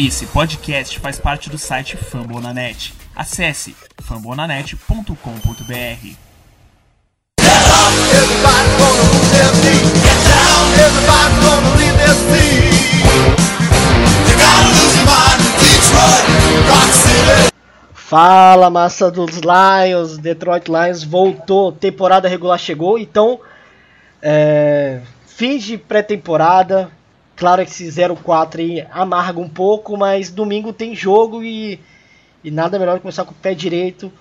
Esse podcast faz parte do site Fambonanet. Acesse fambonanet.com.br. Fala massa dos Lions, Detroit Lions voltou, temporada regular chegou, então é, fim de pré-temporada, claro que esse 0-4 aí amarga um pouco, mas domingo tem jogo e, e nada melhor que começar com o pé direito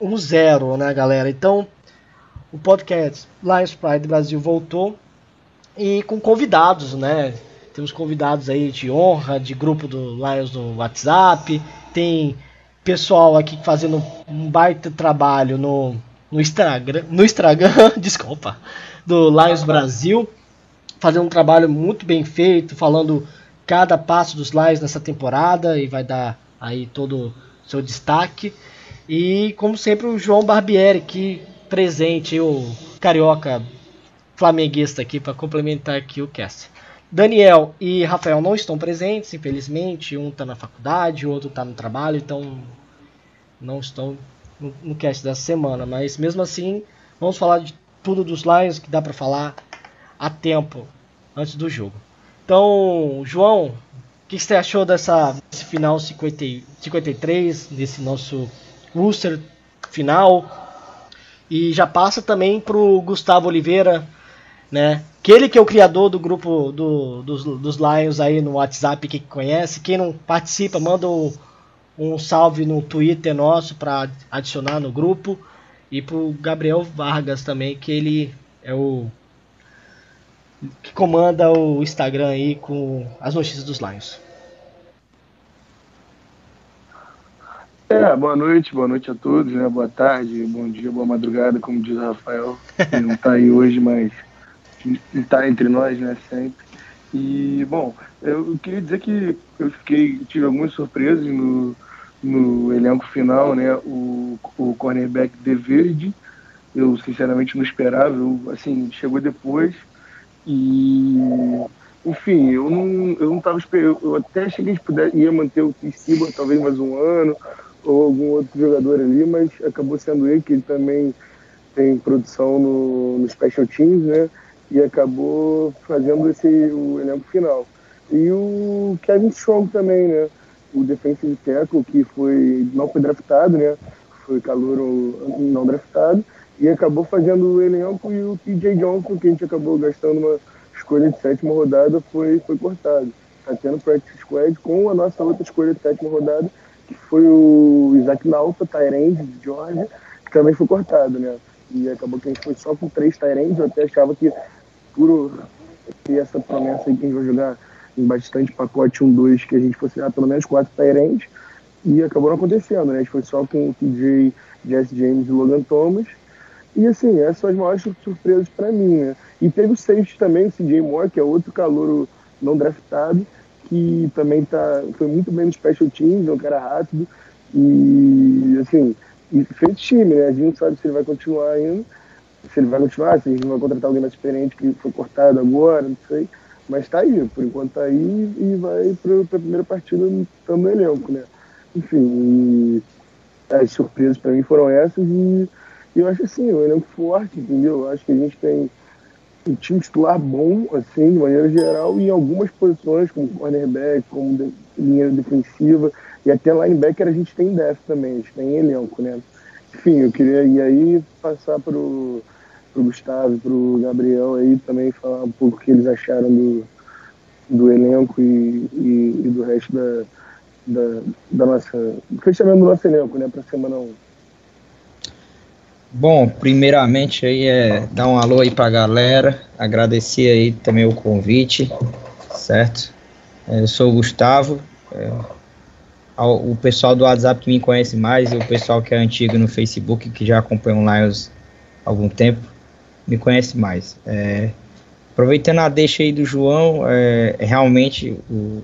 1-0, né galera? Então o podcast Lions Pride Brasil voltou e com convidados, né? Temos convidados aí de honra, de grupo do Lions no WhatsApp, tem pessoal aqui fazendo um baita trabalho no, no Instagram, no Instagram, desculpa, do Lions Brasil, fazendo um trabalho muito bem feito, falando cada passo dos Lions nessa temporada e vai dar aí todo o seu destaque. E como sempre o João Barbieri aqui presente, o carioca flamenguista aqui para complementar aqui o cast. Daniel e Rafael não estão presentes, infelizmente. Um está na faculdade, o outro está no trabalho, então não estão no, no cast dessa semana. Mas mesmo assim, vamos falar de tudo dos Lions que dá para falar a tempo antes do jogo. Então, João, o que você achou dessa desse final 50, 53, desse nosso Worcester final? E já passa também para o Gustavo Oliveira, né? Aquele que é o criador do grupo do, dos, dos Lions aí no WhatsApp, que conhece. Quem não participa, manda um, um salve no Twitter nosso para adicionar no grupo. E pro Gabriel Vargas também, que ele é o que comanda o Instagram aí com as notícias dos Lions. É, boa noite, boa noite a todos, né? Boa tarde, bom dia, boa madrugada, como diz o Rafael, que não está aí hoje, mas está entre nós, né, sempre. E, bom, eu queria dizer que eu fiquei, tive algumas surpresas no, no elenco final, né, o, o cornerback De Verde, eu sinceramente não esperava, eu, assim, chegou depois e, enfim, eu não, eu não tava esperando, eu até cheguei de puder, ia manter o Kissiba talvez mais um ano, ou algum outro jogador ali, mas acabou sendo ele, que ele também tem produção no, no Special Teams, né, e acabou fazendo esse o elenco final. E o Kevin Strong também, né? O defensive tackle que foi não foi draftado, né? Foi calor não draftado e acabou fazendo o elenco e o TJ Johnson que a gente acabou gastando uma escolha de sétima rodada foi foi cortado. Tá tendo practice squad com a nossa outra escolha de sétima rodada que foi o Isaac Nauta, Tyrande de Georgia, que também foi cortado, né? E acabou que a gente foi só com três Tyrands, eu até achava que por ter essa promessa aí que a gente vai jogar em bastante pacote 1, 2, que a gente fosse ah, pelo menos quatro Tyrants, e acabou não acontecendo, né? A gente foi só com o TJ, Jesse James e Logan Thomas. E assim, essas são as maiores surpresas para mim, né? E teve o safety também, o CJ Moore, que é outro calouro não draftado, que também tá, foi muito bem no special teams, é um cara rápido. E assim, e fez time, né? A gente não sabe se ele vai continuar ainda se ele vai continuar, se a gente vai contratar alguém mais experiente que foi cortado agora, não sei. Mas tá aí, por enquanto tá aí e vai para a primeira partida no elenco, né? Enfim, as surpresas para mim foram essas e, e eu acho assim, um elenco forte, entendeu? Eu acho que a gente tem um time titular bom, assim, de maneira geral, e em algumas posições, como cornerback, como de, linha defensiva, e até linebacker a gente tem def também, a gente tem elenco, né? Enfim, eu queria ir aí passar pro, pro Gustavo pro Gabriel aí também falar um pouco o que eles acharam do, do elenco e, e, e do resto da, da, da nossa. fechamento do nosso elenco, né, pra semana 1. Bom, primeiramente aí é dar um alô aí pra galera, agradecer aí também o convite, certo? É, eu sou o Gustavo, é, o pessoal do WhatsApp que me conhece mais e o pessoal que é antigo no Facebook, que já acompanha o Lions há algum tempo, me conhece mais. É, aproveitando a deixa aí do João, é, realmente o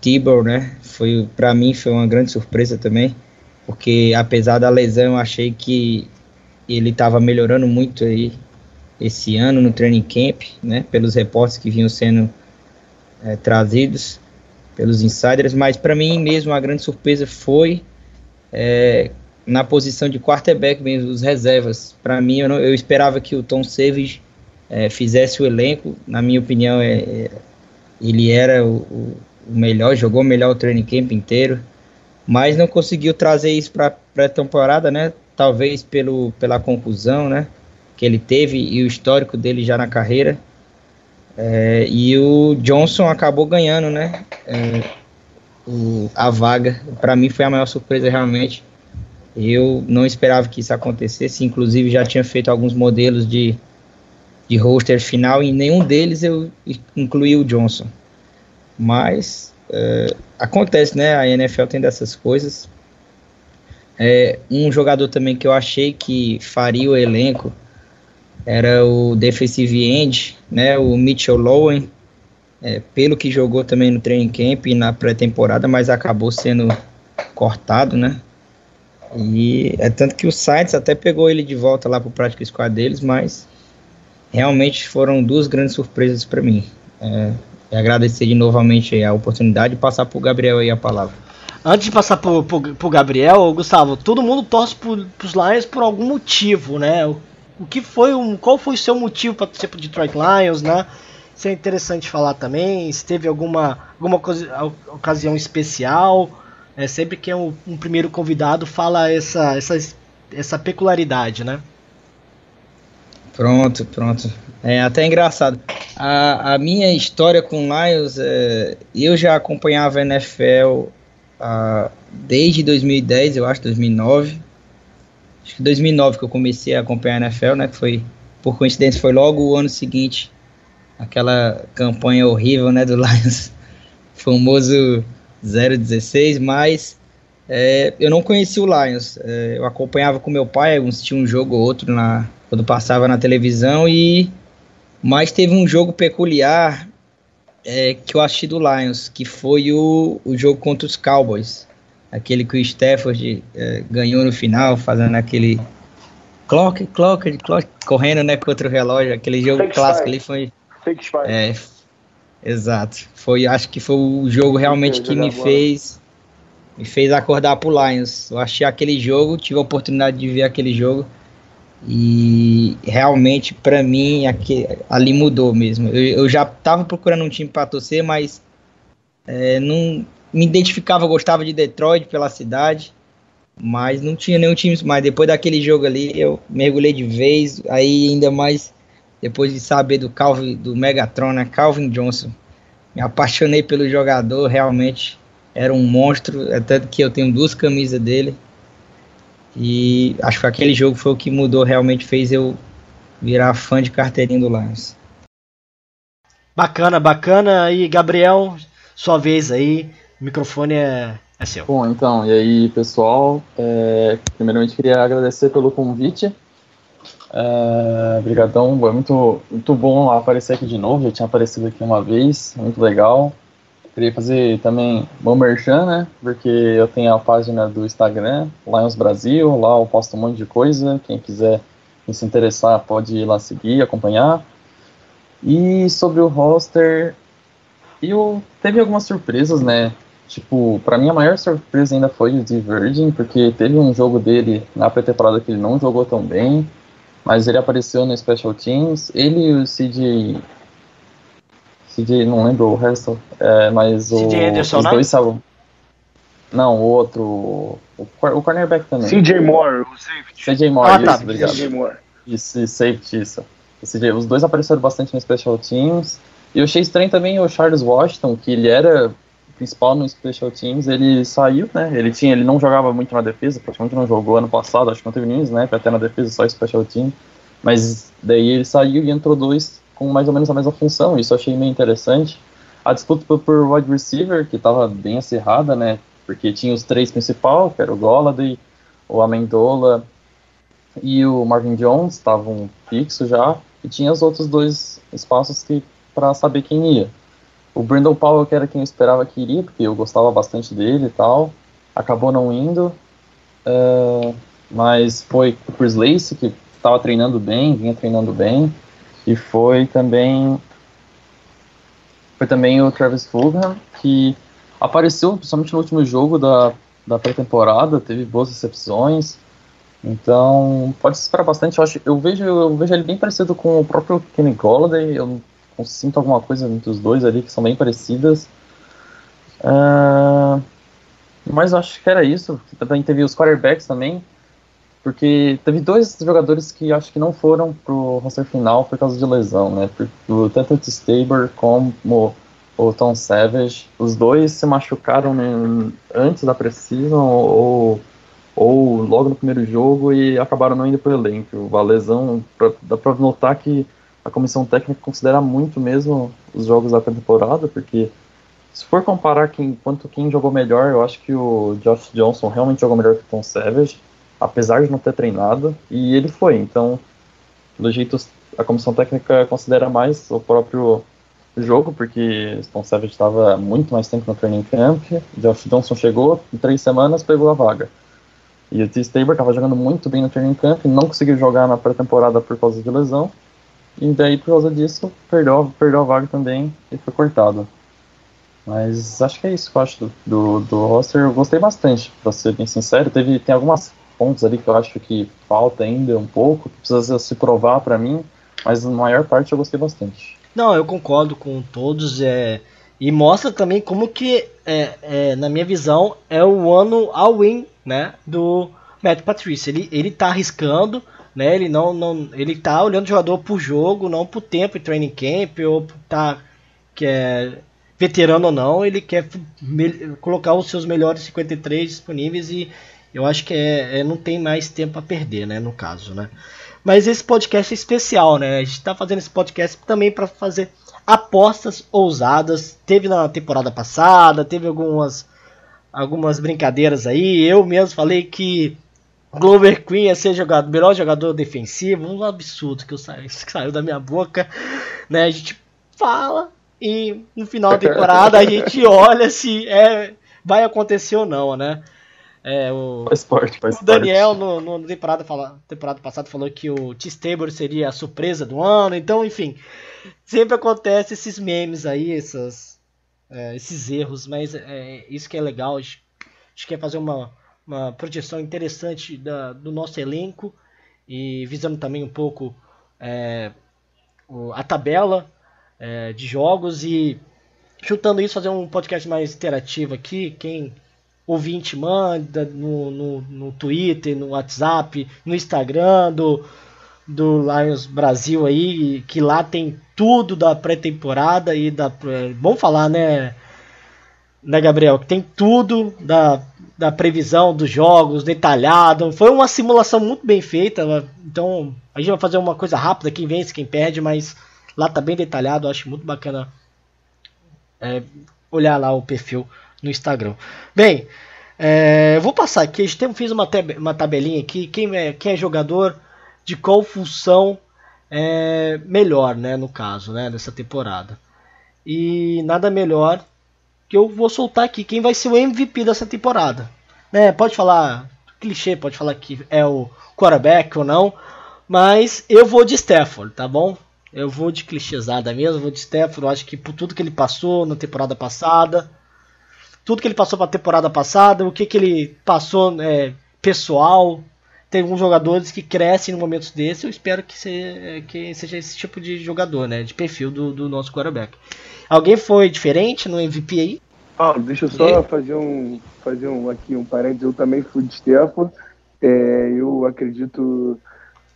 Tibor, né, foi para mim foi uma grande surpresa também, porque apesar da lesão eu achei que ele estava melhorando muito aí esse ano no training camp, né, pelos reportes que vinham sendo é, trazidos pelos insiders, mas para mim mesmo a grande surpresa foi é, na posição de quarterback mesmo, os reservas. Para mim, eu, não, eu, esperava que o Tom Savage é, fizesse o elenco. Na minha opinião, é, ele era o, o, melhor, jogou melhor o training camp inteiro, mas não conseguiu trazer isso para pré-temporada, né? Talvez pelo, pela confusão, né? Que ele teve e o histórico dele já na carreira. É, e o Johnson acabou ganhando, né? É, o, a vaga. Para mim foi a maior surpresa realmente. Eu não esperava que isso acontecesse, inclusive já tinha feito alguns modelos de, de roster final e em nenhum deles eu incluí o Johnson. Mas é, acontece, né? A NFL tem dessas coisas. É, um jogador também que eu achei que faria o elenco era o defensive end, né? O Mitchell Lowen, é, pelo que jogou também no training camp e na pré-temporada, mas acabou sendo cortado, né? E é tanto que o Saints até pegou ele de volta lá pro Practice Squad deles, mas realmente foram duas grandes surpresas para mim. É, agradecer de novamente a oportunidade e passar pro Gabriel aí a palavra. Antes de passar pro, pro Gabriel, Gustavo, todo mundo torce pro, pros Lions por algum motivo, né? O, o que foi um, qual foi o seu motivo para torcer pro Detroit Lions, né? Isso é interessante falar também. Se teve alguma, alguma ocasião especial. É, sempre que é um, um, primeiro convidado fala essa, essa, essa peculiaridade, né? Pronto, pronto. É até engraçado. A, a minha história com Lions, é, eu já acompanhava a NFL a, desde 2010, eu acho, 2009. Acho que 2009 que eu comecei a acompanhar a NFL, né? Que foi, por coincidência, foi logo o ano seguinte, aquela campanha horrível, né, do Lions, famoso 016, mas é, eu não conhecia o Lions. É, eu acompanhava com meu pai, assistia um jogo ou outro na, quando passava na televisão, e mas teve um jogo peculiar é, que eu assisti do Lions, que foi o, o jogo contra os Cowboys. Aquele que o Stafford é, ganhou no final, fazendo aquele clock, clock, clock, correndo né, contra o relógio, aquele jogo Fake clássico ali foi. É, Exato. Foi, acho que foi o jogo realmente que me fez me fez acordar pro Lions. Eu achei aquele jogo, tive a oportunidade de ver aquele jogo e realmente para mim aqui, ali mudou mesmo. Eu, eu já tava procurando um time para torcer, mas é, não me identificava, gostava de Detroit pela cidade, mas não tinha nenhum time. Mas depois daquele jogo ali, eu mergulhei de vez. Aí ainda mais depois de saber do Calvin, do Megatron, né, Calvin Johnson. Me apaixonei pelo jogador, realmente era um monstro, até que eu tenho duas camisas dele. E acho que aquele jogo foi o que mudou, realmente fez eu virar fã de carteirinha do Lions. Bacana, bacana. E Gabriel, sua vez aí, o microfone é, é seu. Bom, então, e aí pessoal, é, primeiramente queria agradecer pelo convite. É, brigadão, é muito, muito bom aparecer aqui de novo, já tinha aparecido aqui uma vez, muito legal. Queria fazer também bom merchan, né, porque eu tenho a página do Instagram, Lions Brasil, lá eu posto um monte de coisa, quem quiser se interessar pode ir lá seguir, acompanhar. E sobre o roster, eu teve algumas surpresas, né, Tipo, para mim a maior surpresa ainda foi o de Virgin, porque teve um jogo dele na pré-temporada que ele não jogou tão bem mas ele apareceu no Special Teams. Ele e o CJ. CJ, não lembro o resto, é, mas o, Anderson, os dois estavam. Não, o outro. O, o cornerback também. CJ Moore, o safety. CJ Moore, ah, tá. isso, obrigado. CJ Moore. Isso, safety, isso. CJ, os dois apareceram bastante no Special Teams. E eu achei estranho também o Charles Washington, que ele era principal no Special Teams, ele saiu, né? Ele tinha, ele não jogava muito na defesa, praticamente não jogou ano passado, acho que não teve nenhum snap até na defesa, só Special Team. Mas daí ele saiu e entrou dois com mais ou menos a mesma função, isso eu achei meio interessante. A disputa por wide receiver, que estava bem acirrada, né? Porque tinha os três principais, que era o Golladay, o Amendola e o Marvin Jones, estavam fixos já, e tinha os outros dois espaços que para saber quem ia. O Brandon Powell, que era quem eu esperava que iria, porque eu gostava bastante dele e tal, acabou não indo. Uh, mas foi o Chris Lace, que estava treinando bem, vinha treinando bem. E foi também foi também o Travis Fulgham, que apareceu, principalmente no último jogo da, da pré-temporada, teve boas recepções. Então, pode se esperar bastante. Eu, acho, eu, vejo, eu vejo ele bem parecido com o próprio Kenny Golladay. Eu sinto alguma coisa entre os dois ali que são bem parecidas. Uh, mas eu acho que era isso. Também teve os quarterbacks também. Porque teve dois jogadores que acho que não foram pro roster final por causa de lesão, né? Tanto o Stabler como o Tom Savage. Os dois se machucaram né, antes da precisão ou, ou logo no primeiro jogo e acabaram não indo pro elenco. A lesão, pra, dá pra notar que a comissão técnica considera muito mesmo os jogos da temporada, porque se for comparar quem, quanto quem jogou melhor, eu acho que o Josh Johnson realmente jogou melhor que o Tom Savage, apesar de não ter treinado, e ele foi. Então, do jeito a comissão técnica considera mais o próprio jogo, porque Tom Savage estava muito mais tempo no training camp, Josh Johnson chegou, em três semanas pegou a vaga. E o T. Staber estava jogando muito bem no training camp, não conseguiu jogar na pré-temporada por causa de lesão, e daí por causa disso perdeu, perdeu a vaga também e foi cortado. Mas acho que é isso que eu acho do, do, do roster. Eu gostei bastante, pra ser bem sincero. Teve, tem algumas pontos ali que eu acho que falta ainda um pouco, precisa se provar para mim, mas na maior parte eu gostei bastante. Não, eu concordo com todos. É, e mostra também como que, é, é, na minha visão, é o ano all-in né, do Matt Patricia. Ele, ele tá arriscando, né, ele não, não ele tá olhando o jogador por jogo, não por tempo em training camp, ou tá que é veterano ou não, ele quer colocar os seus melhores 53 disponíveis e eu acho que é, é não tem mais tempo a perder, né, no caso, né. Mas esse podcast é especial, né? A gente está fazendo esse podcast também para fazer apostas ousadas. Teve na temporada passada, teve algumas algumas brincadeiras aí. Eu mesmo falei que Glover Queen ia ser jogador, melhor jogador defensivo, um absurdo que, eu sa que saiu da minha boca, né? A gente fala e no final da temporada a gente olha se é vai acontecer ou não, né? É, o, faz parte, faz o Daniel parte. no, no temporada, fala, temporada passada falou que o T-Stable seria a surpresa do ano, então enfim, sempre acontece esses memes aí, essas, é, esses erros, mas é, isso que é legal, a gente, a gente quer fazer uma, uma projeção interessante da, do nosso elenco. E visando também um pouco é, a tabela é, de jogos. E chutando isso, fazer um podcast mais interativo aqui, quem ouvinte manda no, no, no Twitter, no WhatsApp, no Instagram do, do Lions Brasil aí, que lá tem tudo da pré-temporada e da. Bom falar, né, né, Gabriel? Que tem tudo da, da previsão dos jogos, detalhado. Foi uma simulação muito bem feita. Então, a gente vai fazer uma coisa rápida, quem vence, quem perde, mas lá tá bem detalhado, acho muito bacana é, olhar lá o perfil no Instagram. Bem, é, eu vou passar aqui. A gente fez uma, uma tabelinha aqui. Quem é, quem é jogador de qual função é melhor, né? No caso, né? Dessa temporada. E nada melhor que eu vou soltar aqui. Quem vai ser o MVP dessa temporada? Né, pode falar clichê, pode falar que é o quarterback ou não. Mas eu vou de Stafford, tá bom? Eu vou de clichêsada mesmo, vou de Stafford. Acho que por tudo que ele passou na temporada passada, tudo que ele passou para a temporada passada, o que, que ele passou é, pessoal. Tem alguns jogadores que crescem em momentos desses. Eu espero que, se, que seja esse tipo de jogador, né? De perfil do, do nosso quarterback. Alguém foi diferente no MVP aí? Ah, deixa eu só fazer um fazer um aqui um parênteses. Eu também fui de Stefan. É, eu acredito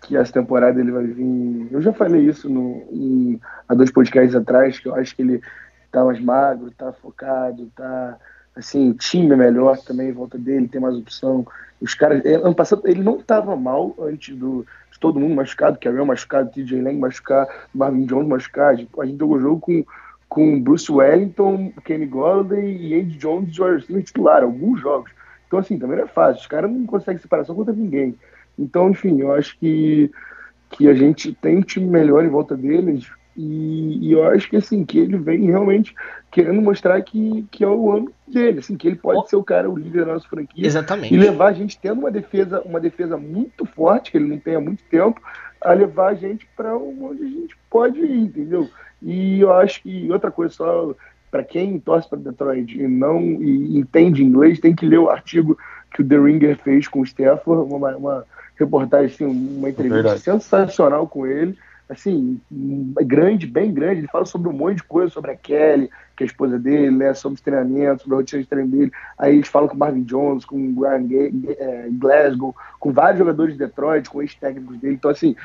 que essa temporada ele vai vir. Eu já falei isso no, em, há dois podcasts atrás, que eu acho que ele tá mais magro, tá focado, tá assim, time é melhor também em volta dele, tem mais opção. Os caras, é, ano passado ele não estava mal antes do de todo mundo machucado, Carell machucado, TJ Lang machucado, Marvin Jones machucado. A gente jogou jogo com com Bruce Wellington, Kenny Golladay e Andy Jones George Smith titular, alguns jogos. Então assim, também não é fácil. Os caras não conseguem separação contra ninguém. Então, enfim, eu acho que que a gente tem um time melhor em volta deles e, e, eu acho que assim, que ele vem realmente querendo mostrar que, que é o ano dele, assim, que ele pode oh. ser o cara, o líder da nossa franquia. Exatamente. E levar a gente tendo uma defesa, uma defesa muito forte, que ele não tem há muito tempo, a levar a gente para onde a gente pode ir, entendeu? E eu acho que outra coisa só para quem torce para Detroit e não e entende inglês, tem que ler o artigo que o The Ringer fez com o Stafford, uma, uma reportagem, assim, uma entrevista Verdade. sensacional com ele assim, grande, bem grande. Ele fala sobre um monte de coisa, sobre a Kelly, que é a esposa dele, né, sobre os treinamentos, sobre a rotina de treino dele. Aí eles falam com o Marvin Jones, com o Brian é, Glasgow, com vários jogadores de Detroit, com ex-técnicos dele. Então, assim,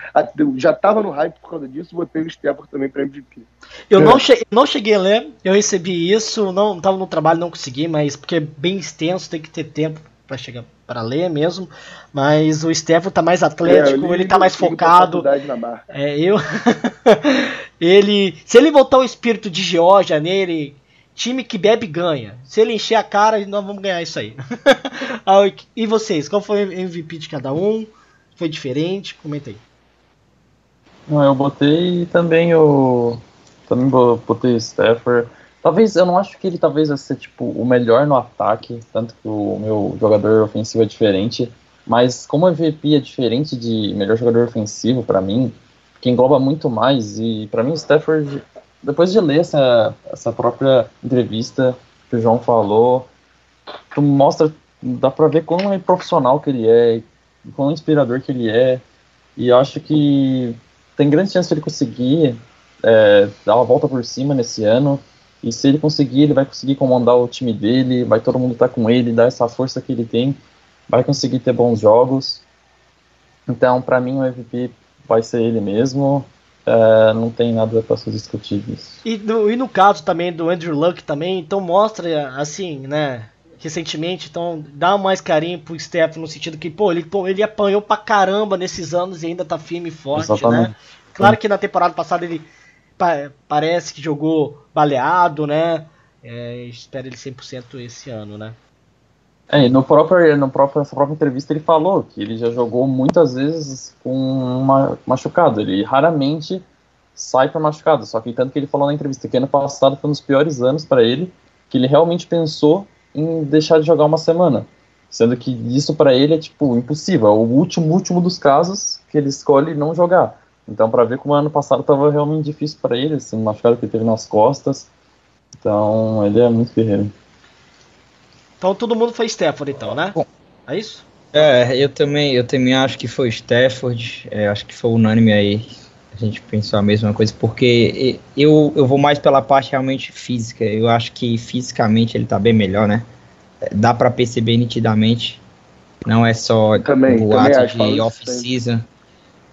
já estava no hype por causa disso, botei o Stafford também para MVP. Eu é. não, cheguei, não cheguei a ler, eu recebi isso, não estava no trabalho, não consegui, mas porque é bem extenso, tem que ter tempo para chegar para ler mesmo, mas o Stefano tá mais atlético, é, ele tá mais focado. É, eu ele, se ele voltar o espírito de Georgia nele, time que bebe ganha. Se ele encher a cara, nós vamos ganhar isso aí. e vocês, qual foi o MVP de cada um? Foi diferente? Comenta aí. Não, eu botei também o também botei o Stafford. Talvez, eu não acho que ele talvez vai ser, tipo, o melhor no ataque, tanto que o meu jogador ofensivo é diferente, mas como MVP é diferente de melhor jogador ofensivo para mim, que engloba muito mais, e para mim o Stafford, depois de ler essa, essa própria entrevista que o João falou, tu mostra, dá pra ver quão é profissional que ele é, quão inspirador que ele é, e acho que tem grande chance de ele conseguir é, dar uma volta por cima nesse ano, e se ele conseguir, ele vai conseguir comandar o time dele, vai todo mundo estar tá com ele, dar essa força que ele tem, vai conseguir ter bons jogos. Então, para mim, o MVP vai ser ele mesmo. É, não tem nada para se discutir disso. E no, e no caso também do Andrew Luck também, então mostra assim, né? Recentemente, então dá mais carinho pro Steph no sentido que, pô, ele, pô, ele apanhou pra caramba nesses anos e ainda tá firme e forte, né? Exatamente. né? Claro que na temporada passada ele pa parece que jogou baleado, né? É, espera ele 100% esse ano, né? É, no próprio, no próprio, nessa própria entrevista ele falou que ele já jogou muitas vezes com uma, machucado. Ele raramente sai para machucado. Só que tanto que ele falou na entrevista que ano passado foi um dos piores anos para ele, que ele realmente pensou em deixar de jogar uma semana. Sendo que isso para ele é tipo impossível. É o último último dos casos que ele escolhe não jogar. Então, para ver como ano passado estava realmente difícil para ele, assim, machucado que ele teve nas costas. Então, ele é muito guerreiro. Então, todo mundo foi Stafford, então, né? Bom, é isso? É, eu também, eu também acho que foi Stafford. É, acho que foi unânime aí. A gente pensou a mesma coisa, porque eu, eu vou mais pela parte realmente física. Eu acho que fisicamente ele tá bem melhor, né? Dá para perceber nitidamente. Não é só também, o ato de off-season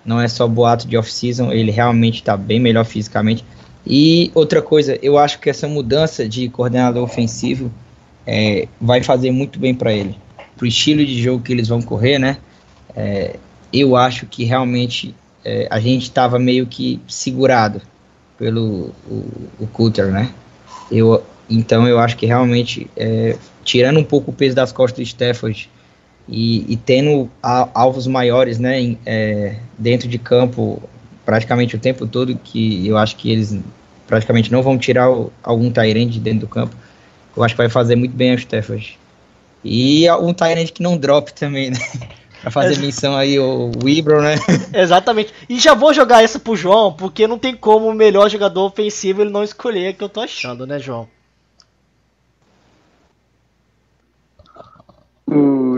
não é só boato de off-season, ele realmente está bem melhor fisicamente. E outra coisa, eu acho que essa mudança de coordenador ofensivo é, vai fazer muito bem para ele. Para o estilo de jogo que eles vão correr, né? É, eu acho que realmente é, a gente estava meio que segurado pelo o, o Cutter, né? Eu, então eu acho que realmente, é, tirando um pouco o peso das costas do Stafford e, e tendo a, alvos maiores né, em, é, dentro de campo praticamente o tempo todo, que eu acho que eles praticamente não vão tirar o, algum Tyrande de dentro do campo, eu acho que vai fazer muito bem ao Stafford. E um Tyrande que não drop também, né? Pra fazer menção aí o Wibro, né? Exatamente. E já vou jogar essa pro João, porque não tem como o melhor jogador ofensivo ele não escolher, que eu tô achando, né, João? O,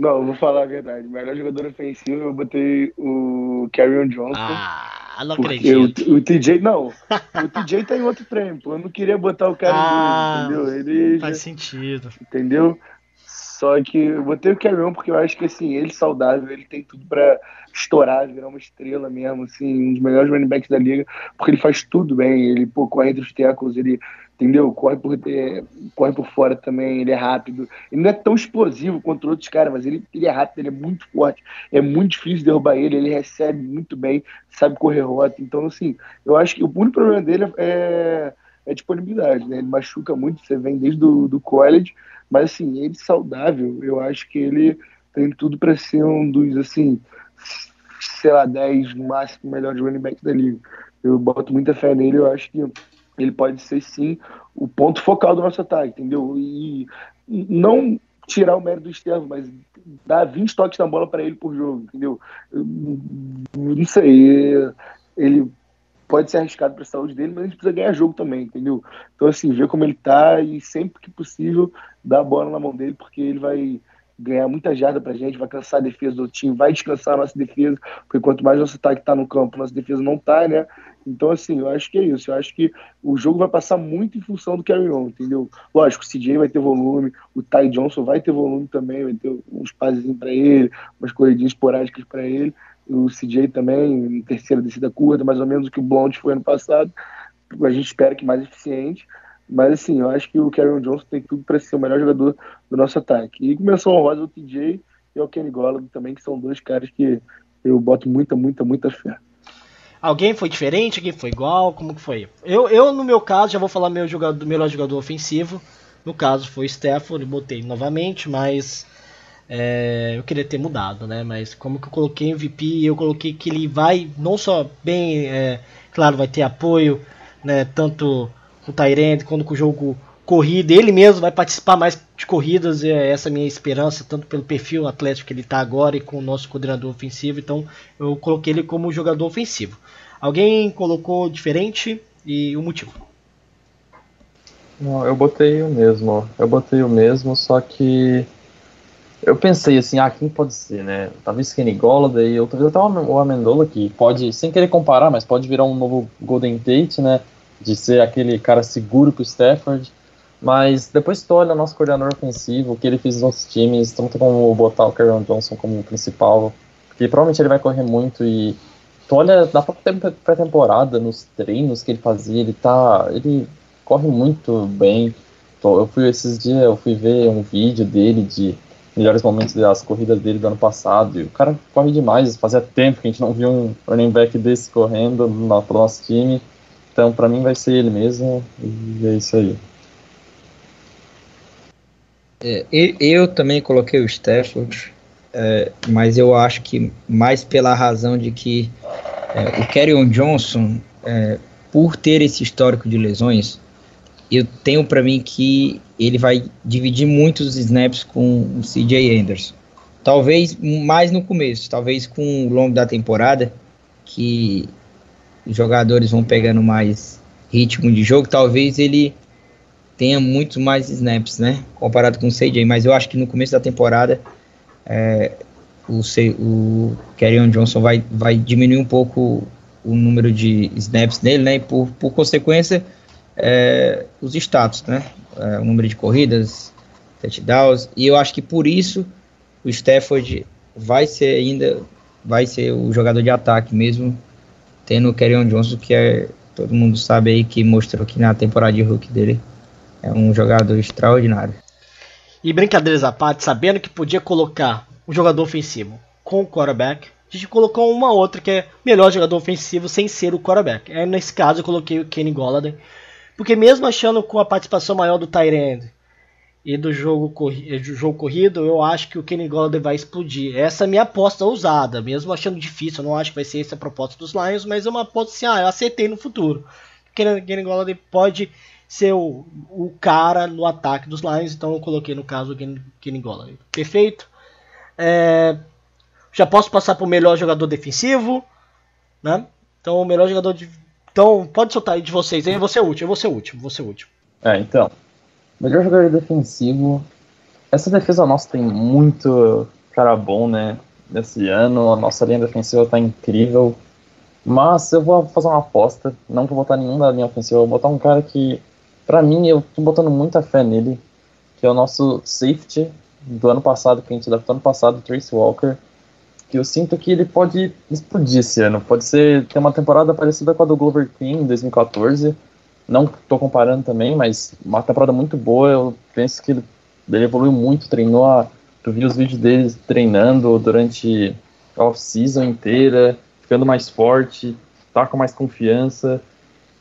não, vou falar a verdade. Melhor jogador ofensivo eu botei o Carrion Johnson. Ah, não acredito. O, o, TJ, não. O TJ tá em outro pô. Eu não queria botar o cara ah, entendeu? Ele faz já, sentido. Entendeu? Só que eu botei o Carrion porque eu acho que assim, ele saudável, ele tem tudo pra estourar, virar uma estrela mesmo, assim, um dos melhores running backs da liga, porque ele faz tudo bem, ele pô, corre entre os tackles, ele entendeu? Corre por, é, corre por fora também, ele é rápido. Ele não é tão explosivo quanto outros caras, mas ele, ele é rápido, ele é muito forte. É muito difícil derrubar ele, ele recebe muito bem, sabe correr rota. Então, assim, eu acho que o único problema dele é, é disponibilidade, né? Ele machuca muito, você vem desde do, college, mas assim, ele saudável, eu acho que ele tem tudo para ser um dos, assim, sei lá, 10 no máximo melhores running backs da liga. Eu boto muita fé nele, eu acho que ele pode ser sim o ponto focal do nosso ataque, entendeu? E não tirar o mérito do Estevam, mas dar 20 toques na bola para ele por jogo, entendeu? Eu, não sei, ele pode ser arriscado para a saúde dele, mas a gente precisa ganhar jogo também, entendeu? Então, assim, ver como ele tá e sempre que possível dar a bola na mão dele, porque ele vai ganhar muita jarda pra gente, vai cansar a defesa do time, vai descansar a nossa defesa, porque quanto mais nosso ataque tá no campo, nossa defesa não tá, né? Então, assim, eu acho que é isso. Eu acho que o jogo vai passar muito em função do Carry On, entendeu? Lógico, o CJ vai ter volume, o Ty Johnson vai ter volume também, vai ter uns passes para ele, umas corridinhas esporádicas para ele. O CJ também, terceira descida curta, mais ou menos o que o Blonde foi ano passado. A gente espera que mais eficiente. Mas, assim, eu acho que o Carry Johnson tem tudo para ser o melhor jogador do nosso ataque. E começou a rosa o TJ e o Kenny Golladay também, que são dois caras que eu boto muita, muita, muita fé. Alguém foi diferente? Alguém foi igual? Como que foi? Eu, eu no meu caso, já vou falar meu jogador, melhor jogador ofensivo. No caso foi Stafford, botei novamente, mas é, eu queria ter mudado, né? Mas como que eu coloquei MVP, eu coloquei que ele vai não só bem, é, claro, vai ter apoio, né? Tanto o Tyrande quanto com o jogo corrida, ele mesmo vai participar mais de corridas, é essa minha esperança, tanto pelo perfil atlético que ele está agora e com o nosso coordenador ofensivo, então eu coloquei ele como jogador ofensivo. Alguém colocou diferente e o motivo? Não, eu botei o mesmo. Eu botei o mesmo, só que eu pensei assim, ah, quem pode ser, né? Talvez Kenny Golladay, ou talvez até o Amendola, que pode, sem querer comparar, mas pode virar um novo Golden Tate, né? De ser aquele cara seguro pro Stafford. Mas depois tu olha o nosso coordenador ofensivo, o que ele fez nos outros times, tanto como botar o Karen Johnson como principal, porque provavelmente ele vai correr muito e tu olha da própria pré-temporada, nos treinos que ele fazia, ele tá. ele corre muito bem. Eu fui esses dias, eu fui ver um vídeo dele de melhores momentos das corridas dele do ano passado. E o cara corre demais. Fazia tempo que a gente não viu um running back desse correndo no nosso time. Então, para mim, vai ser ele mesmo. E é isso aí. É, eu também coloquei o Stafford, é, mas eu acho que mais pela razão de que é, o Kerryon Johnson, é, por ter esse histórico de lesões, eu tenho para mim que ele vai dividir muitos snaps com o CJ Anderson. Talvez mais no começo, talvez com o longo da temporada, que os jogadores vão pegando mais ritmo de jogo, talvez ele tenha muito mais snaps, né? Comparado com o CJ, mas eu acho que no começo da temporada é, o, C, o Kerryon Johnson vai, vai diminuir um pouco o número de snaps dele, né? E por, por consequência, é, os status, né? É, o número de corridas, touchdowns, e eu acho que por isso o Stafford vai ser ainda vai ser o jogador de ataque mesmo, tendo o Kerryon Johnson, que é todo mundo sabe aí que mostrou que na temporada de rookie dele é um jogador extraordinário. E brincadeiras à parte, sabendo que podia colocar um jogador ofensivo com o quarterback, a gente colocou uma outra que é melhor jogador ofensivo sem ser o quarterback. Aí, nesse caso eu coloquei o Kenny Golladay, porque mesmo achando com a participação maior do Tyrande e do jogo, do jogo corrido, eu acho que o Kenny Golladay vai explodir. Essa é a minha aposta ousada, mesmo achando difícil, eu não acho que vai ser essa a proposta dos Lions, mas é uma aposta assim, ah, eu acertei no futuro. O Kenny Golladay pode ser o, o cara no ataque dos Lions, então eu coloquei no caso o Kenny Golladay. Perfeito? É, já posso passar para o melhor jogador defensivo, né? Então o melhor jogador de, então pode soltar aí de vocês, hein? Ser o último, ser o último, ser o último. É, então, melhor jogador defensivo. Essa defesa nossa tem muito cara bom, né? Nesse ano, a nossa linha defensiva tá incrível. Mas eu vou fazer uma aposta, não vou botar nenhum da linha ofensiva, vou botar um cara que para mim, eu tô botando muita fé nele, que é o nosso safety do ano passado, que a gente adaptou ano passado, Trace Walker, que eu sinto que ele pode explodir esse ano. Pode ser ter uma temporada parecida com a do Glover Queen em 2014. Não tô comparando também, mas uma temporada muito boa. Eu penso que ele, evoluiu muito, treinou a. Eu vi os vídeos dele treinando durante a off-season inteira, ficando mais forte, tá com mais confiança.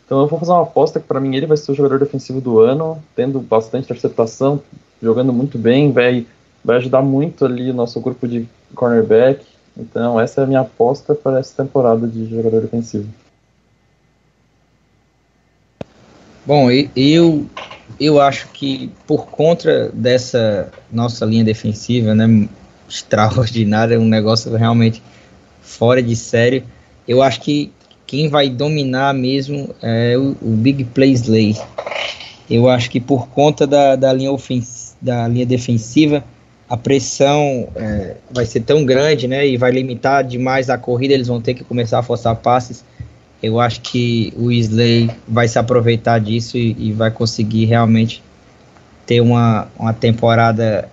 Então eu vou fazer uma aposta que para mim ele vai ser o jogador defensivo do ano, tendo bastante interceptação, jogando muito bem, vai, vai ajudar muito ali o nosso grupo de cornerback. Então essa é a minha aposta para essa temporada de jogador defensivo. Bom, eu, eu acho que por conta dessa nossa linha defensiva, né, extraordinária, um negócio realmente fora de série, eu acho que quem vai dominar mesmo é o, o Big Play Slay. Eu acho que por conta da, da, linha, ofens da linha defensiva, a pressão é, vai ser tão grande, né? E vai limitar demais a corrida, eles vão ter que começar a forçar passes. Eu acho que o Slay vai se aproveitar disso e, e vai conseguir realmente ter uma, uma temporada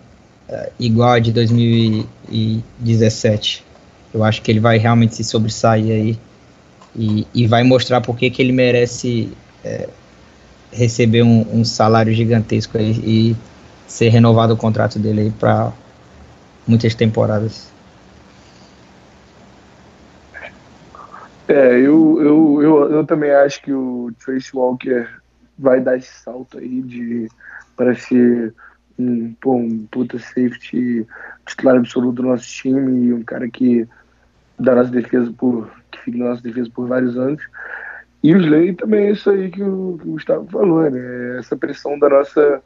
uh, igual a de 2017. Eu acho que ele vai realmente se sobressair aí e, e vai mostrar por que ele merece é, receber um, um, salário gigantesco aí e ser renovado o contrato dele para muitas temporadas. É, eu, eu, eu, eu também acho que o Trace Walker vai dar esse salto aí de para ser um, pô, um puta safety titular absoluto do nosso time e um cara que da nossa defesa por que fica na nossa defesa por vários anos. E o Slay também é isso aí que o, que o Gustavo falou, né? Essa pressão da nossa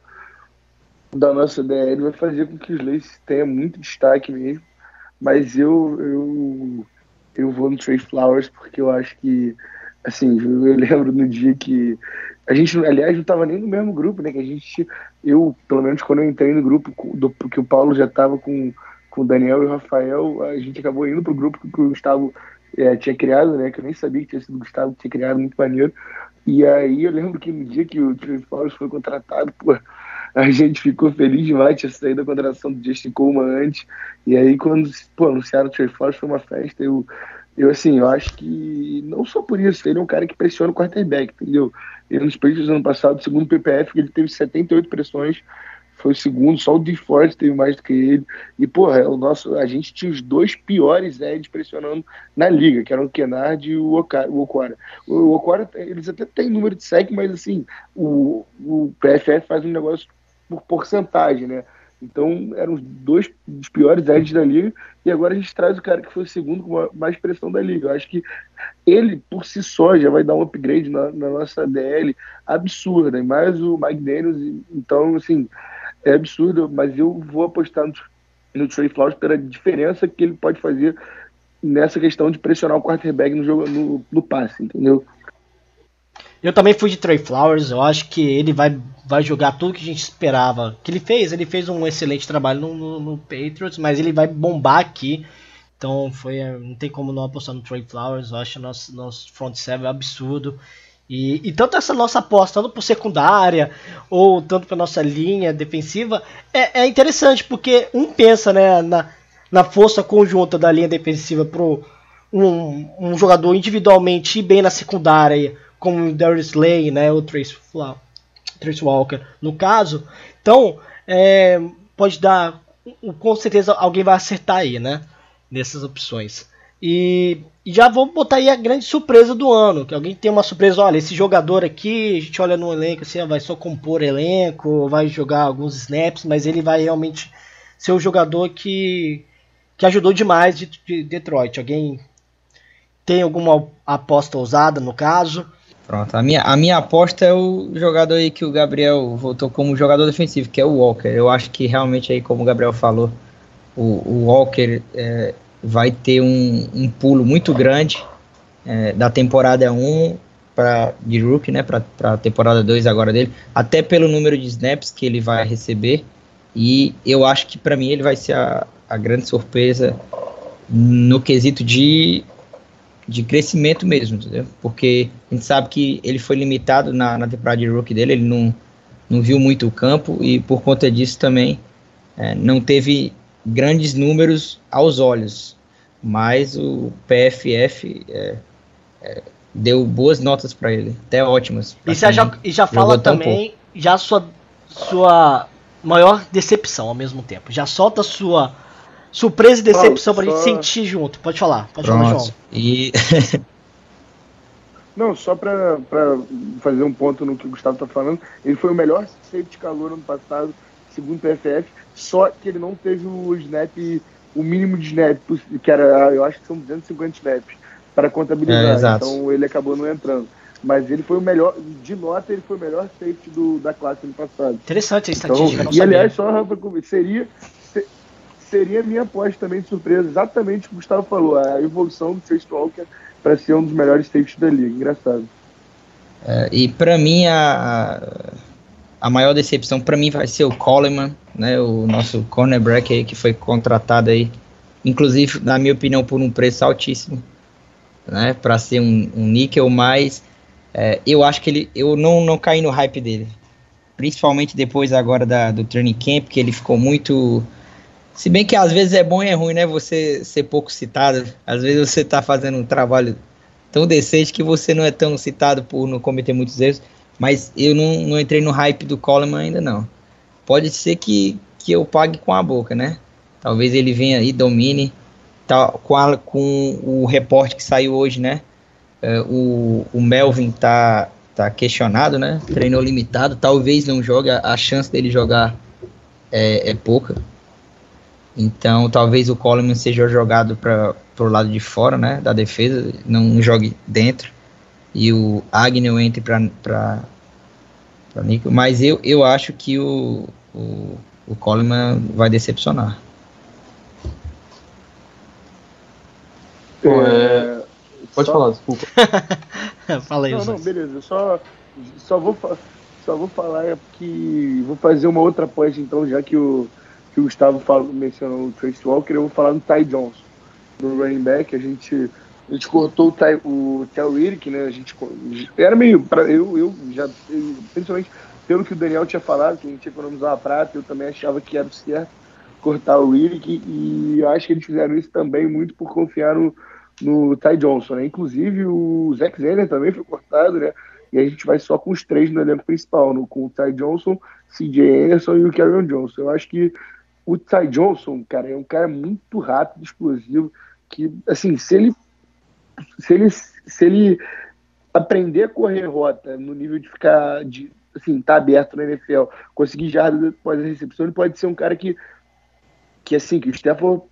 da nossa DL vai fazer com que o Slay tenha muito destaque mesmo. Mas eu eu eu vou no Trey Flowers porque eu acho que assim, eu lembro no dia que a gente, aliás, não estava nem no mesmo grupo, né? Que a gente, eu, pelo menos quando eu entrei no grupo, do, que o Paulo já estava com, com o Daniel e o Rafael, a gente acabou indo pro grupo que o Gustavo é, tinha criado, né? Que eu nem sabia que tinha sido o Gustavo que tinha criado, muito maneiro. E aí eu lembro que no dia que o Trey Flowers foi contratado, pô, a gente ficou feliz demais, tinha saído da contratação do Justin Coleman antes. E aí quando pô, anunciaram o Trey Flowers foi uma festa, eu eu assim, eu acho que não só por isso, ele é um cara que pressiona o quarterback, entendeu? Ele nos Patriots ano passado, segundo o PPF, ele teve 78 pressões, foi o segundo, só o DeForest teve mais do que ele. E, porra, o nosso, a gente tinha os dois piores Eds pressionando na liga, que eram o Kennard e o Okara. O Okara, o Okara eles até têm número de sec, mas assim, o, o PFF faz um negócio por porcentagem, né? Então eram os dois dos piores edges da liga e agora a gente traz o cara que foi o segundo com mais pressão da liga. Eu acho que ele por si só já vai dar um upgrade na, na nossa DL absurda, e mais o Mike Daniels. Então, assim, é absurdo, mas eu vou apostar no, no Trey Flowers pela diferença que ele pode fazer nessa questão de pressionar o quarterback no jogo no, no passe, entendeu? Eu também fui de Trey Flowers, eu acho que ele vai, vai jogar tudo que a gente esperava que ele fez. Ele fez um excelente trabalho no, no, no Patriots, mas ele vai bombar aqui. Então foi, não tem como não apostar no Trey Flowers. Eu acho nosso, nosso front seven absurdo. E, e, tanto essa nossa aposta, tanto por secundária ou tanto para nossa linha defensiva, é, é, interessante porque um pensa né, na, na força conjunta da linha defensiva para um, um jogador individualmente ir bem na secundária como o Darius Slay, né, o Trace, Trace Walker, no caso. Então, é, pode dar, com certeza alguém vai acertar aí, né, nessas opções. E, já vou botar aí a grande surpresa do ano, que alguém tem uma surpresa, olha, esse jogador aqui, a gente olha no elenco assim, vai só compor elenco, vai jogar alguns snaps, mas ele vai realmente ser o jogador que, que ajudou demais de, de Detroit. Alguém tem alguma aposta ousada no caso? Pronto, a minha, a minha aposta é o jogador aí que o Gabriel votou como jogador defensivo, que é o Walker. Eu acho que realmente aí, como o Gabriel falou, o, o Walker é, vai ter um, um, pulo muito grande é, da temporada 1 para de rookie, né, para a temporada 2 agora dele, até pelo número de snaps que ele vai receber. E eu acho que para mim ele vai ser a, a grande surpresa no quesito de de crescimento mesmo, entendeu? Porque a gente sabe que ele foi limitado na, na temporada de rookie dele, ele não, não viu muito o campo e por conta disso também é, não teve grandes números aos olhos. Mas o PFF é, é, deu boas notas para ele, até ótimas. E já, e já fala também já sua, sua maior decepção ao mesmo tempo. Já solta sua Surpresa e decepção pra só... gente sentir junto. Pode falar, pode Pronto. falar, João. E. Não, só para fazer um ponto no que o Gustavo tá falando, ele foi o melhor safety calor ano passado, segundo o PFF, só que ele não teve o snap, o mínimo de snap, que era, eu acho que são 250 snaps, para contabilizar. É, então ele acabou não entrando. Mas ele foi o melhor, de nota, ele foi o melhor safety do, da classe ano passado. Interessante a estatística. Então, e aliás, só seria seria a minha aposta também de surpresa, exatamente o que o Gustavo falou, a evolução do Chase Walker para ser um dos melhores safeties da liga. Engraçado. É, e para mim a, a maior decepção para mim vai ser o Coleman, né, o nosso cornerback aí que foi contratado aí, inclusive na minha opinião por um preço altíssimo, né, para ser um, um níquel, mas é, eu acho que ele, eu não não caí no hype dele, principalmente depois agora da, do training camp que ele ficou muito se bem que às vezes é bom e é ruim, né? Você ser pouco citado. Às vezes você tá fazendo um trabalho tão decente que você não é tão citado por não cometer muitos erros. Mas eu não, não entrei no hype do Coleman ainda não. Pode ser que, que eu pague com a boca, né? Talvez ele venha e domine. Tá, com, a, com o reporte que saiu hoje, né? Uh, o, o Melvin tá, tá questionado, né? Treinou limitado. Talvez não jogue. A chance dele jogar é, é pouca. Então, talvez o Coleman seja jogado para o lado de fora, né, da defesa, não jogue dentro. E o Agnew entre para Nico. Mas eu, eu acho que o, o, o Coleman vai decepcionar. Pô, é... Pode só... falar, desculpa. Fala aí, Não, não, beleza. Eu só, só, vou, só vou falar que vou fazer uma outra aposta, então, já que o que o Gustavo falou, mencionou o Trace Walker, eu vou falar do Ty Johnson, no running back. A gente, a gente cortou o, Ty, o Theo Riddick, né? A gente, era meio. Pra, eu, eu já. Eu, principalmente pelo que o Daniel tinha falado, que a gente economizar a prata, eu também achava que era certo cortar o Riddick. E acho que eles fizeram isso também muito por confiar no, no Ty Johnson, né? Inclusive o Zack Zeller também foi cortado, né? E a gente vai só com os três no elenco principal, no, com o Ty Johnson, CJ Anderson e o Karen Johnson. Eu acho que o Ty Johnson, cara, é um cara muito rápido, explosivo, que, assim, se ele se ele, se ele aprender a correr rota no nível de ficar, de, assim, tá aberto na NFL, conseguir jardas após a recepção, ele pode ser um cara que, que assim, que o Stafford,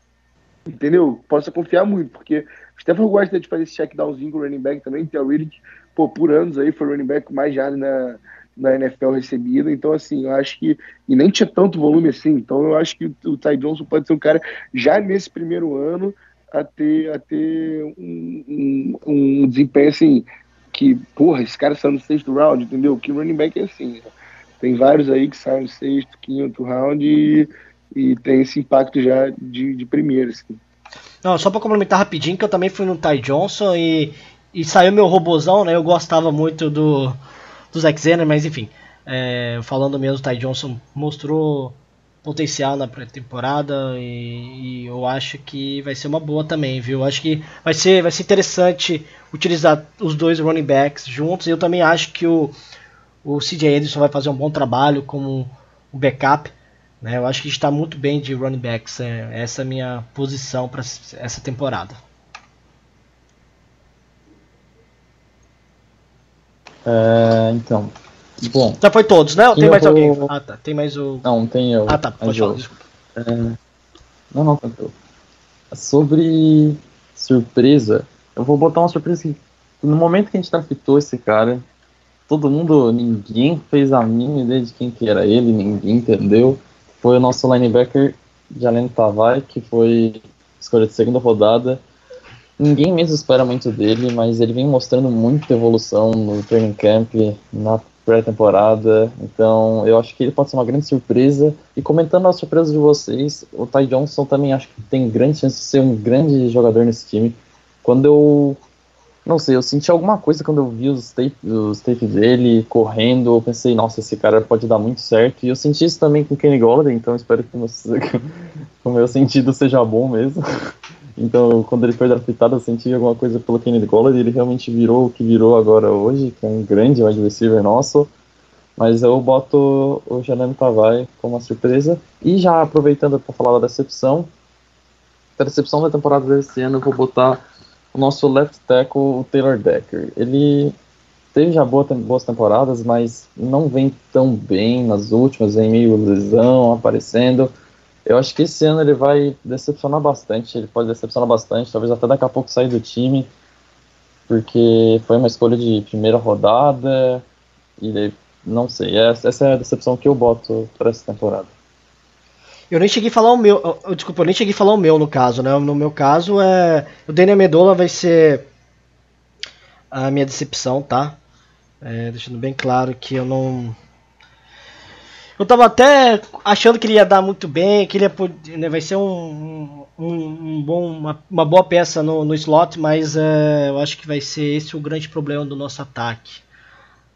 entendeu? Possa confiar muito, porque o Stafford gosta de fazer esse check downzinho com o running back também, tem o Riddick, pô, por anos aí foi o running back mais jardas na, na NFL recebida. Então, assim, eu acho que. E nem tinha tanto volume assim. Então, eu acho que o Ty Johnson pode ser um cara, já nesse primeiro ano, a ter, a ter um, um, um desempenho assim. Que, porra, esse cara saiu no sexto round, entendeu? Que running back é assim. Né? Tem vários aí que saem no sexto, quinto round e, e tem esse impacto já de, de primeiro, assim. Não, só para complementar rapidinho, que eu também fui no Ty Johnson e, e saiu meu robozão, né? Eu gostava muito do, do Zack Zenner, mas enfim, é, falando mesmo, o Ty Johnson mostrou potencial na pré-temporada e, e, eu acho que vai ser uma boa também, viu? Acho que vai ser, vai ser interessante utilizar os dois running backs juntos. Eu também acho que o, o CJ Edison vai fazer um bom trabalho como o backup. Né? Eu acho que está muito bem de running backs. É, essa é a minha posição para essa temporada. É, então. Bom. Já foi todos, né? Ou tem mais vou... alguém? Ah, tá. Tem mais o. Não, tem eu. Ah, tá. Pode falar, desculpa. É... Não, não, tranquilo. Sobre surpresa, eu vou botar uma surpresa que no momento que a gente draftou esse cara, todo mundo, ninguém fez a mínima ideia de quem que era ele, ninguém entendeu. Foi o nosso linebacker Jalen Tavai, que foi escolha de segunda rodada. Ninguém mesmo espera muito dele, mas ele vem mostrando muita evolução no training camp, na pré-temporada. Então, eu acho que ele pode ser uma grande surpresa. E comentando a surpresa de vocês, o Ty Johnson também acho que tem grande chance de ser um grande jogador nesse time. Quando eu não sei, eu senti alguma coisa quando eu vi os tapes, os tapes dele correndo, eu pensei, nossa, esse cara pode dar muito certo. E eu senti isso também com o Kenny Golladay, então espero que o meu sentido seja bom mesmo. Então, quando ele foi draftado, eu senti alguma coisa pelo Kennedy Golladay, ele realmente virou o que virou agora hoje, que é um grande wide receiver nosso. Mas eu boto o Janame Tavai como uma surpresa. E já aproveitando para falar da decepção, a decepção da temporada desse ano, eu vou botar o nosso left tackle, o Taylor Decker. Ele teve já boas temporadas, mas não vem tão bem nas últimas, vem meio lesão aparecendo. Eu acho que esse ano ele vai decepcionar bastante, ele pode decepcionar bastante, talvez até daqui a pouco sair do time, porque foi uma escolha de primeira rodada, e não sei, essa é a decepção que eu boto para essa temporada. Eu nem cheguei a falar o meu, desculpa, eu nem cheguei a falar o meu no caso, né? No meu caso é o Daniel Medola vai ser a minha decepção, tá? É, deixando bem claro que eu não. Eu tava até achando que ele ia dar muito bem, que ele ia, né, vai ser um, um, um bom, uma, uma, boa peça no, no slot, mas é, eu acho que vai ser esse o grande problema do nosso ataque.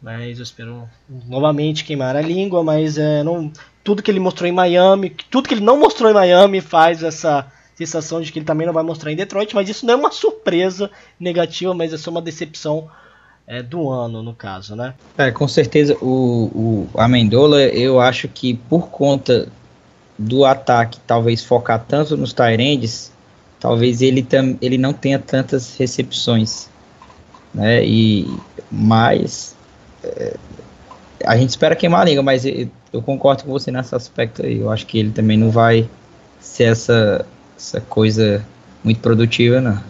Mas eu espero novamente queimar a língua, mas é, não, tudo que ele mostrou em Miami, tudo que ele não mostrou em Miami faz essa sensação de que ele também não vai mostrar em Detroit, mas isso não é uma surpresa negativa, mas é só uma decepção é, do ano, no caso, né? É, com certeza o, o Amendola, eu acho que por conta do ataque talvez focar tanto nos Tyrands, talvez ele, tam, ele não tenha tantas recepções, né? E mais é, a gente espera queimar a língua, mas eu, eu concordo com você nesse aspecto aí. Eu acho que ele também não vai ser essa essa coisa muito produtiva, não.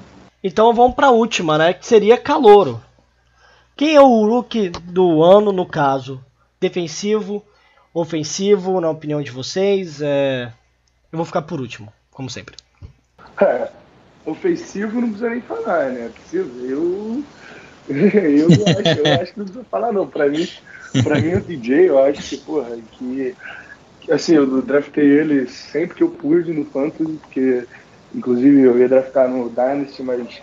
Então vamos para a última, né? Que seria Calouro. Quem é o rookie do ano, no caso? Defensivo, ofensivo, na opinião de vocês? É... Eu vou ficar por último, como sempre. É, ofensivo não precisa nem falar, né? Eu. eu, acho, eu acho que não precisa falar, não. Pra mim, pra mim o DJ, eu acho que, porra, que Assim, eu draftei ele sempre que eu pude no Fantasy, porque inclusive eu ia draftar no Dynasty, mas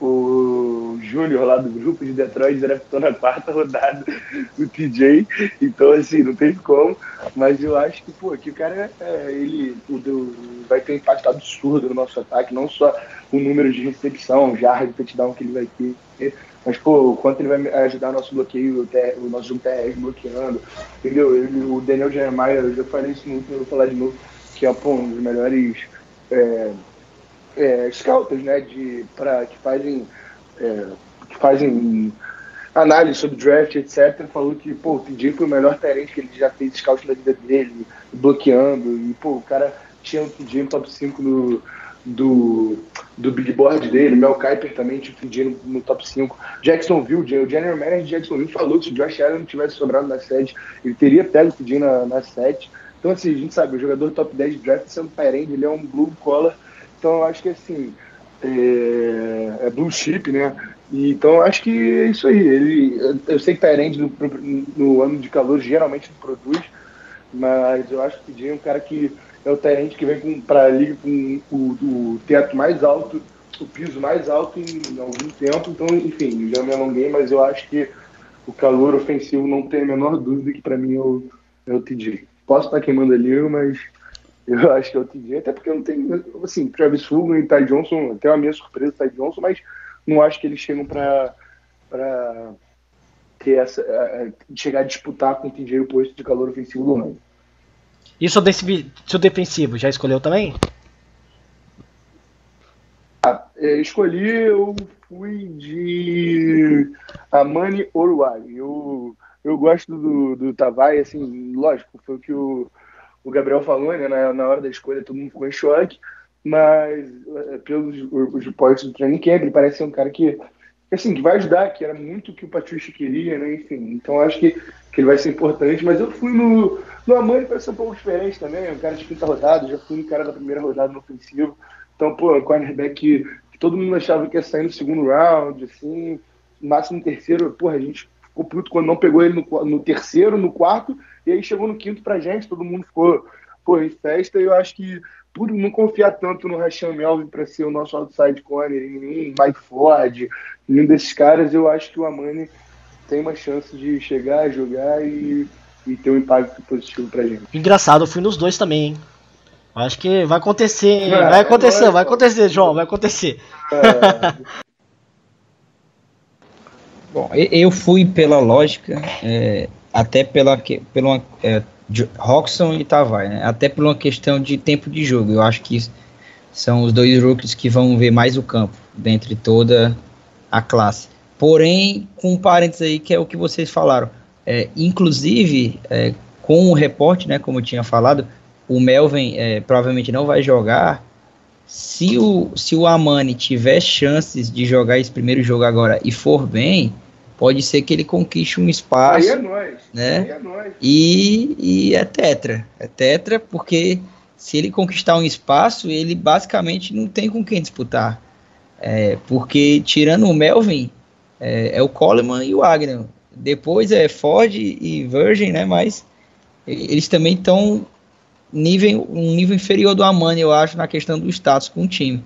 o Júnior lá do grupo de Detroit draftou na quarta rodada o TJ, então assim, não tem como, mas eu acho que, pô, que o cara, é, ele o, vai ter um impacto absurdo no nosso ataque, não só o número de recepção, jarra de touchdown que ele vai ter, mas, pô, o quanto ele vai ajudar nosso bloqueio, o nosso jogo TR bloqueando, entendeu? Ele, o Daniel Jeremiah, eu já falei isso muito, eu vou falar de novo, que é pô, um dos melhores é, é, scouts, né, de, pra, que fazem, é, que fazem análise sobre draft, etc. Falou que, pô, o TJ foi o melhor talento que ele já fez scout na vida dele, bloqueando, e, pô, o cara tinha o TJ no top 5 no do, do big board dele, Mel Kiper também tinha no, no top 5. Jacksonville, o general manager de Jacksonville falou que se o Josh Allen não tivesse sobrado na 7, ele teria pego o TJ na, na 7. Então, assim, a gente sabe, o jogador top 10 de draft sendo Tyrande, ele é um blue collar. Então, eu acho que, assim, é, é blue chip, né? E, então, acho que é isso aí. Ele, eu sei que Tyrande no, no ano de calor geralmente não produz, mas eu acho que o TJ é um cara que é o Tyrant que vem para a liga com o, o, teto mais alto, o piso mais alto em algum tempo. Então, enfim, já me alonguei, mas eu acho que o calor ofensivo não tem a menor dúvida que para mim é o, é o TJ. Posso estar queimando a liga, mas eu acho que é o TJ, até porque não tenho, assim, Travis Fulgham e Ty Johnson, até a minha surpresa, Ty Johnson, mas não acho que eles chegam para ter essa, chegar a disputar com o TJ o posto de calor ofensivo do ano. E seu, seu defensivo, já escolheu também? Ah, é, escolhi, eu fui de Amani Oruai. Eu, eu gosto do, do Tavai, assim, lógico, foi o que o, o Gabriel falou, né? Na, na hora da escolha todo mundo ficou em choque, mas é, pelos os reportes do training camp, ele parece ser um cara que, assim, que vai ajudar, que era muito o que o Patrício queria, né? Enfim, então acho que, que ele vai ser importante, mas eu fui no no Amani parece ser um pouco diferente também, é um cara de quinta rodada, já fui um cara da primeira rodada no ofensivo. Então, pô, um cornerback que, todo mundo achava que ia sair no segundo round, assim, máximo terceiro, porra, a gente ficou puto quando não pegou ele no, no terceiro, no quarto, e aí chegou no quinto pra gente, todo mundo ficou, pô, em festa, e eu acho que por não confiar tanto no Rashan Melvin para ser o nosso outside corner, em Mike Ford, nenhum desses caras, eu acho que o Amani tem uma chance de chegar, jogar e e ter um impacto positivo pra gente. Engraçado, eu fui nos dois também, hein? Acho que vai acontecer, hein? É, vai acontecer, é, vai acontecer, João, vai acontecer. É. Bom, eu fui pela lógica, é, até pela, pela é, Roxon e Tavai, né? Até por uma questão de tempo de jogo. Eu acho que são os dois rookies que vão ver mais o campo, dentre toda a classe. Porém, com um parênteses aí, que é o que vocês falaram. É, inclusive, é, com o reporte, né, como eu tinha falado, o Melvin é, provavelmente não vai jogar. Se o, se o Amani tiver chances de jogar esse primeiro jogo agora e for bem, pode ser que ele conquiste um espaço. Aí é nóis. Né? Aí é nóis. E, e é tetra. É tetra porque se ele conquistar um espaço, ele basicamente não tem com quem disputar. É, porque tirando o Melvin, é, é o Coleman e o Wagner. Depois é Ford e Virgin, né? Mas eles também estão nível, um nível inferior do Amani, eu acho, na questão do status com o time.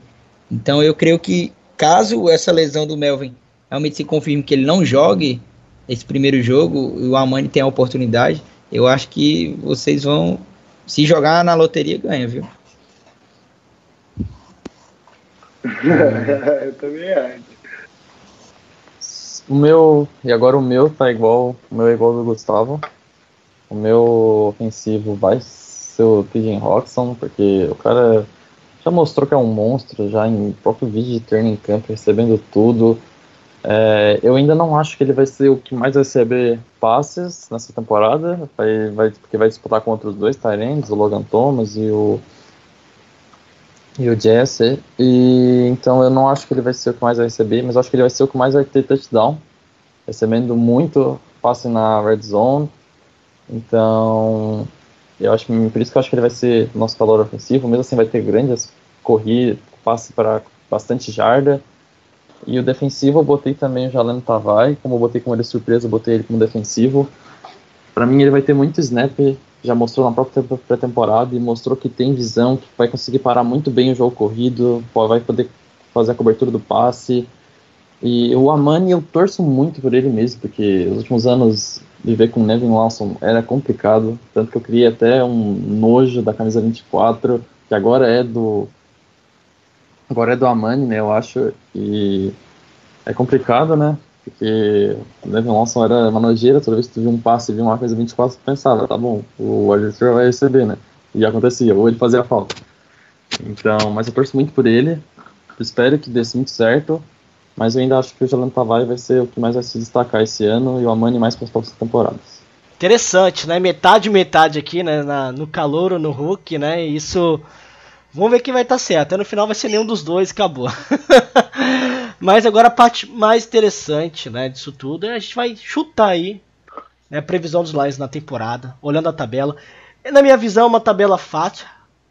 Então eu creio que caso essa lesão do Melvin realmente se confirme que ele não jogue esse primeiro jogo e o Amani tenha a oportunidade, eu acho que vocês vão se jogar na loteria ganha, viu? eu também acho. O meu, e agora o meu tá igual, o meu é igual do Gustavo. O meu ofensivo vai ser o PJ Roxon, porque o cara já mostrou que é um monstro, já em próprio vídeo de training camp, recebendo tudo. É, eu ainda não acho que ele vai ser o que mais receber passes nessa temporada, vai, vai, porque vai disputar contra os dois Tyrands, o Logan Thomas e o e o Jesse. E então eu não acho que ele vai ser o que mais vai receber, mas acho que ele vai ser o que mais vai ter touchdown, recebendo muito passe na red zone. Então, eu acho por isso que eu acho que ele vai ser nosso calor ofensivo, mesmo assim vai ter grandes corridas, passe para bastante jarda. E o defensivo eu botei também o Jaleno Tavai, como eu botei como ele surpresa, eu botei ele como defensivo. Para mim ele vai ter muito snap, já mostrou na própria pré-temporada e mostrou que tem visão, que vai conseguir parar muito bem o jogo corrido, vai poder fazer a cobertura do passe. E o Amani eu torço muito por ele mesmo, porque os últimos anos viver com Nevin Lawson era complicado, tanto que eu criei até um nojo da camisa 24, que agora é do agora é do Amani, né, eu acho, e é complicado, né, porque o Nevin Lawson era uma nojeira, toda vez que tu via um passe e via uma coisa 24, tu pensava, tá bom, o Arthur vai receber, né, e acontecia, ou ele fazia falta. Então, mas eu torço muito por ele, espero que dê muito certo, mas eu ainda acho que o Jalen Tavares vai ser o que mais vai se destacar esse ano e o Amani mais para as próximas temporadas. Interessante, né? Metade metade aqui, né? Na, no calor ou no Hulk, né? Isso Vamos ver quem vai estar tá certo. Até no final vai ser nenhum dos dois acabou. Mas agora a parte mais interessante né, disso tudo é a gente vai chutar aí né, a previsão dos Lions na temporada, olhando a tabela. Na minha visão, é uma tabela fácil,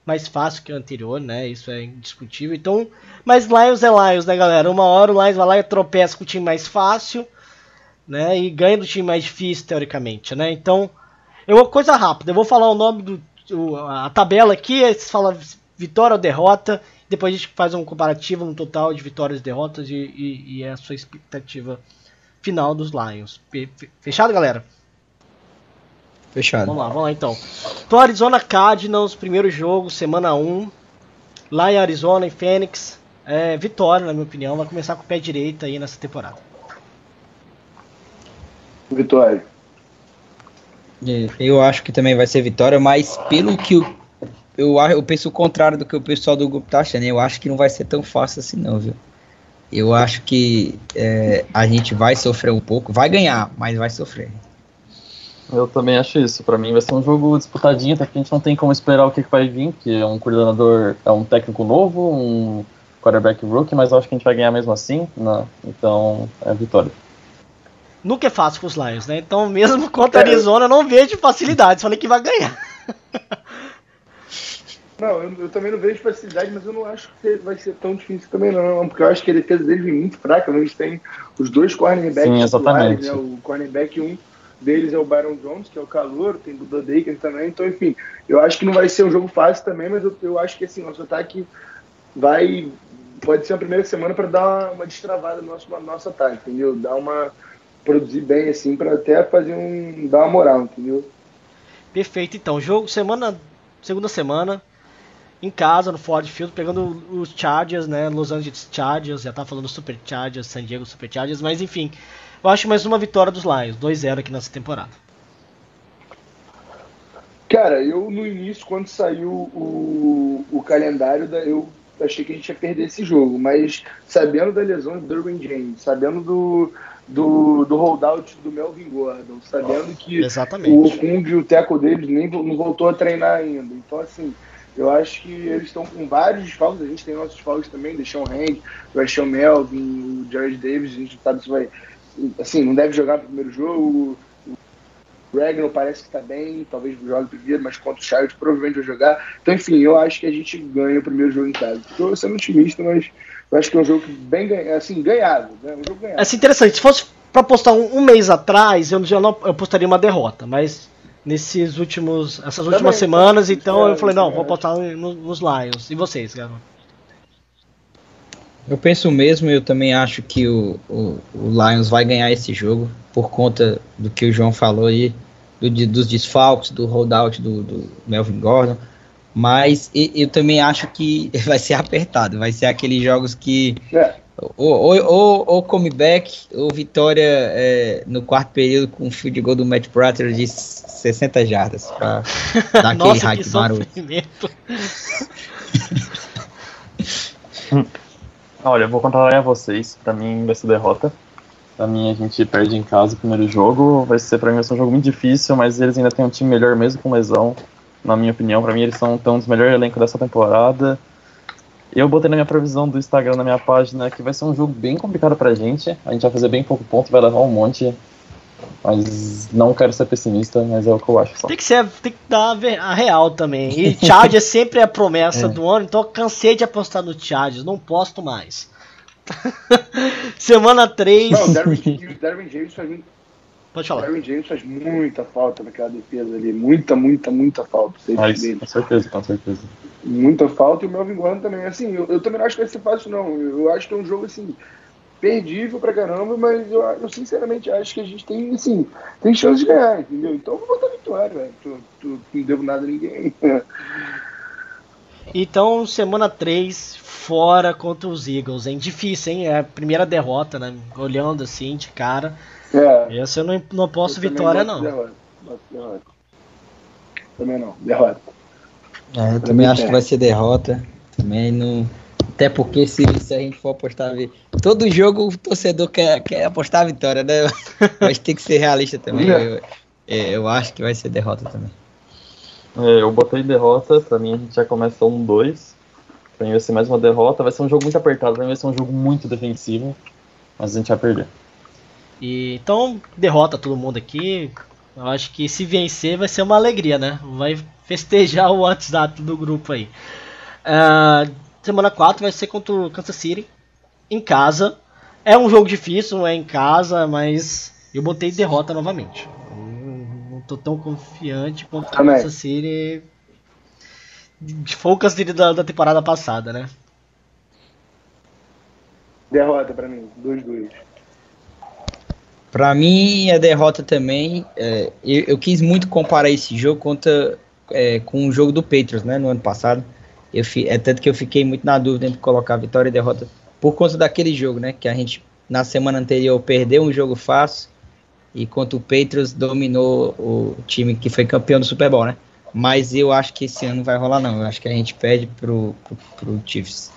mais fácil que a anterior, né? Isso é indiscutível. Então, mas Lions é Lions, né, galera? Uma hora o Lions vai lá e tropeça com o time mais fácil, né? E ganha do time mais difícil, teoricamente, né? Então, uma coisa rápida. Eu vou falar o nome do a tabela aqui, aí você fala vitória ou derrota. Depois a gente faz um comparativo no total de vitórias e derrotas e, e, e a sua expectativa final dos Lions. Fechado, galera? Fechado. Vamos lá, vamos lá então. Então, Arizona Cardinals, primeiro jogo, semana 1. Lá em Arizona, em Phoenix. É, vitória, na minha opinião. Vai começar com o pé direito aí nessa temporada. Vitória. Eu acho que também vai ser vitória, mas pelo que o eu, eu penso o contrário do que o pessoal do grupo tá achando. Eu acho que não vai ser tão fácil assim, não, viu? Eu acho que é, a gente vai sofrer um pouco, vai ganhar, mas vai sofrer. Eu também acho isso. Para mim vai ser um jogo disputadinho, até que a gente não tem como esperar o que, que vai vir, que é um coordenador, é um técnico novo, um quarterback rookie, mas eu acho que a gente vai ganhar mesmo assim. Né? Então, é vitória. Nunca é fácil com os Lions, né? Então, mesmo contra a Arizona, eu não vejo facilidade. Falei que vai ganhar. Não, eu, eu, também não vejo facilidade, mas eu não acho que vai ser tão difícil também, não. Porque eu acho que a defesa deles vem muito fraca. Eles têm os dois cornerbacks Sim, exatamente. né? O cornerback um deles é o Byron Jones, que é o calor, tem o Buda Daker também. Então, enfim, eu acho que não vai ser um jogo fácil também, mas eu, eu acho que assim, nosso ataque vai. Pode ser a primeira semana para dar uma, uma destravada no nosso, no nosso ataque, entendeu? Dar uma. produzir bem, assim, para até fazer um. dar uma moral, entendeu? Perfeito, então. Jogo semana. Segunda semana em casa, no Ford Field, pegando os Chargers, né? Los Angeles Chargers, já tá falando Super Chargers, San Diego Super Chargers, mas enfim, eu acho mais uma vitória dos Lions, 2-0 aqui nessa temporada. Cara, eu no início, quando saiu o, o calendário, eu achei que a gente ia perder esse jogo, mas sabendo da lesão do Derwin James, sabendo do, do, do holdout do Melvin Gordon, sabendo que Exatamente. o Kung e o teco deles nem não voltou a treinar ainda. Então, assim, eu acho que eles estão com vários desfalques. A gente tem nossos desfalques também, Deixão Hank, o Ashton Melvin, o Jared Davis. A gente sabe se vai. Assim, não deve jogar no primeiro jogo. Regno parece que está bem, talvez jogue primeiro, mas contra o Charles provavelmente vai jogar. Então, enfim, eu acho que a gente ganha o primeiro jogo em casa. Estou sendo otimista, mas eu acho que é um jogo bem assim, ganhado. Né? Um jogo ganhado. É assim, interessante. Se fosse para postar um, um, mês atrás, eu já não eu postaria uma derrota, mas nesses últimos essas últimas Também, semanas, então é, eu falei, não, é. vou postar nos Lions. E vocês, galera? Eu penso mesmo, eu também acho que o, o, o, Lions vai ganhar esse jogo por conta do que o João falou aí, do, dos desfalques, do holdout do, do Melvin Gordon. Mas eu também acho que vai ser apertado, vai ser aqueles jogos que é. ou, ou, ou, ou comeback, ou vitória é, no quarto período com o field goal do Matt Prater de 60 jardas pra dar aquele Nossa, hype maroto. Olha, eu vou contar a vocês. Pra mim vai ser derrota. Pra mim a gente perde em casa o primeiro jogo. Vai ser, pra mim vai ser um jogo muito difícil, mas eles ainda têm um time melhor mesmo com lesão. Na minha opinião, pra mim eles são tão um dos melhores elencos dessa temporada. Eu botei na minha previsão do Instagram, na minha página, que vai ser um jogo bem complicado pra gente. A gente vai fazer bem pouco ponto, vai levar um monte. Mas não quero ser pessimista, mas é o que eu acho. Só. Tem que ser, tem que dar a real também. E sempre é a promessa é. do ano, então eu cansei de apostar no Chargers, não posto mais. Semana 3. Não, o Derwin, Derwin James faz muito. Pode falar. O Derwin James faz muita falta naquela defesa ali. Muita, muita, muita falta. Mas, com certeza, com certeza. Muita falta e o Melvin Gordon também. Assim, eu, eu, também não acho que vai ser fácil, não. Eu acho que é um jogo assim perdível pra caramba, mas eu, eu, sinceramente acho que a gente tem, assim, tem chance de ganhar, entendeu? Então eu vou botar vitória, velho. Não devo nada a ninguém. Então, semana 3, fora contra os Eagles, hein? Difícil, hein? É a primeira derrota, né? Olhando assim, de cara. É. Essa eu não, não posso eu vitória, não. Derrota. derrota. Também não, derrota. É, eu também acho que vai ser derrota. Também não até porque se, se a gente for apostar. Todo jogo o torcedor quer, quer apostar a vitória, né? Mas tem que ser realista também. Eu, é, eu acho que vai ser derrota também. É, eu botei derrota, pra mim a gente já começa um 2. Pra mim vai ser mais uma derrota. Vai ser um jogo muito apertado, pra mim vai ser um jogo muito defensivo. Mas a gente vai perder. E, então, derrota todo mundo aqui. Eu acho que se vencer vai ser uma alegria, né? Vai festejar o WhatsApp do grupo aí. Uh, Semana 4 vai ser contra o Kansas City, em casa. É um jogo difícil, não é em casa, mas eu botei derrota novamente. não tô tão confiante quanto o Kansas City. Foi o Kansas City da, da temporada passada, né? Derrota pra mim, 2-2. Pra mim, a derrota também. É, eu, eu, quis muito comparar esse jogo contra, é, com o jogo do Patriots, né, no ano passado. Eu, é tanto que eu fiquei muito na dúvida entre colocar vitória e derrota por conta daquele jogo, né? Que a gente na semana anterior perdeu um jogo fácil e contra o Patriots dominou o time que foi campeão do Super Bowl, né? Mas eu acho que esse ano não vai rolar não. Eu acho que a gente perde pro, pro, pro Chiefs.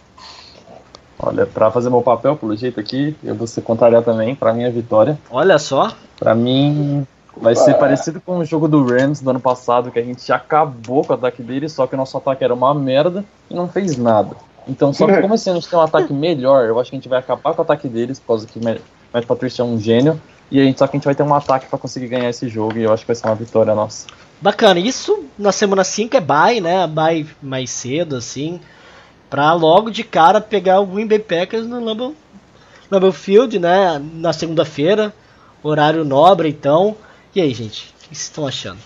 Olha, para fazer meu papel, pelo jeito aqui, eu vou ser contrariar também. Para mim é vitória. Olha só. Para mim, Vai ser parecido com o jogo do Rams do ano passado, que a gente acabou com o ataque deles, só que o nosso ataque era uma merda e não fez nada. Então, só que como esse ano a gente tem um ataque melhor, eu acho que a gente vai acabar com o ataque deles, por causa que o Matt Patricia é um gênio, e a gente, só que a gente vai ter um ataque para conseguir ganhar esse jogo, e eu acho que vai ser uma vitória nossa. Bacana, isso na semana 5 é bye, né? Bye mais cedo, assim, pra logo de cara pegar o Green Bay Packers no Lambeau, Lambeau Field, né? Na segunda-feira, horário nobre, então. E aí, gente, o que vocês estão achando?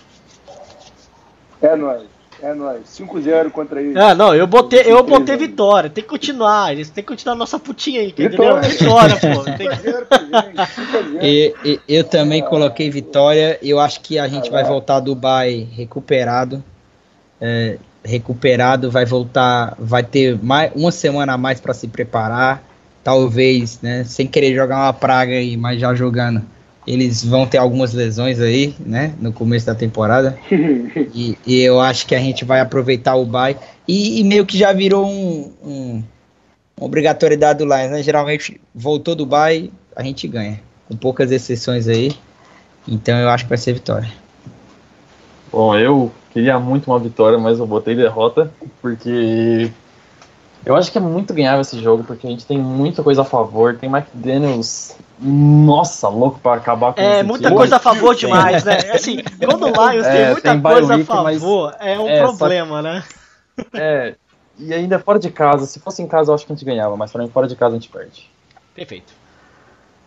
É nóis. É nóis. 5-0 contra eles. Ah, não, eu botei, eu botei vitória. Tem que continuar. Eles têm que continuar a nossa putinha aí, entendeu? Vitória, pô. Tem que... e, e, eu também coloquei vitória. Eu acho que a gente vai voltar a Dubai recuperado. É, recuperado, vai voltar, vai ter mais, uma semana a mais para se preparar. Talvez, né? Sem querer jogar uma praga aí, mas já jogando eles vão ter algumas lesões aí, né, no começo da temporada. e, e, eu acho que a gente vai aproveitar o bye. E, e meio que já virou um, um, uma obrigatoriedade do Lions, né? Geralmente voltou do bye, a gente ganha. Com poucas exceções aí. Então eu acho que vai ser vitória. Bom, eu queria muito uma vitória, mas eu botei derrota, porque Eu acho que é muito ganhável esse jogo, porque a gente tem muita coisa a favor. Tem McDaniels, nossa, louco pra acabar com É, muita coisa a favor demais, né? Assim, quando o Lions é, tem muita tem coisa a favor, mas... é um é, problema, só... né? É, e ainda fora de casa. Se fosse em casa, eu acho que a gente ganhava, mas para mim, fora de casa, a gente perde. Perfeito.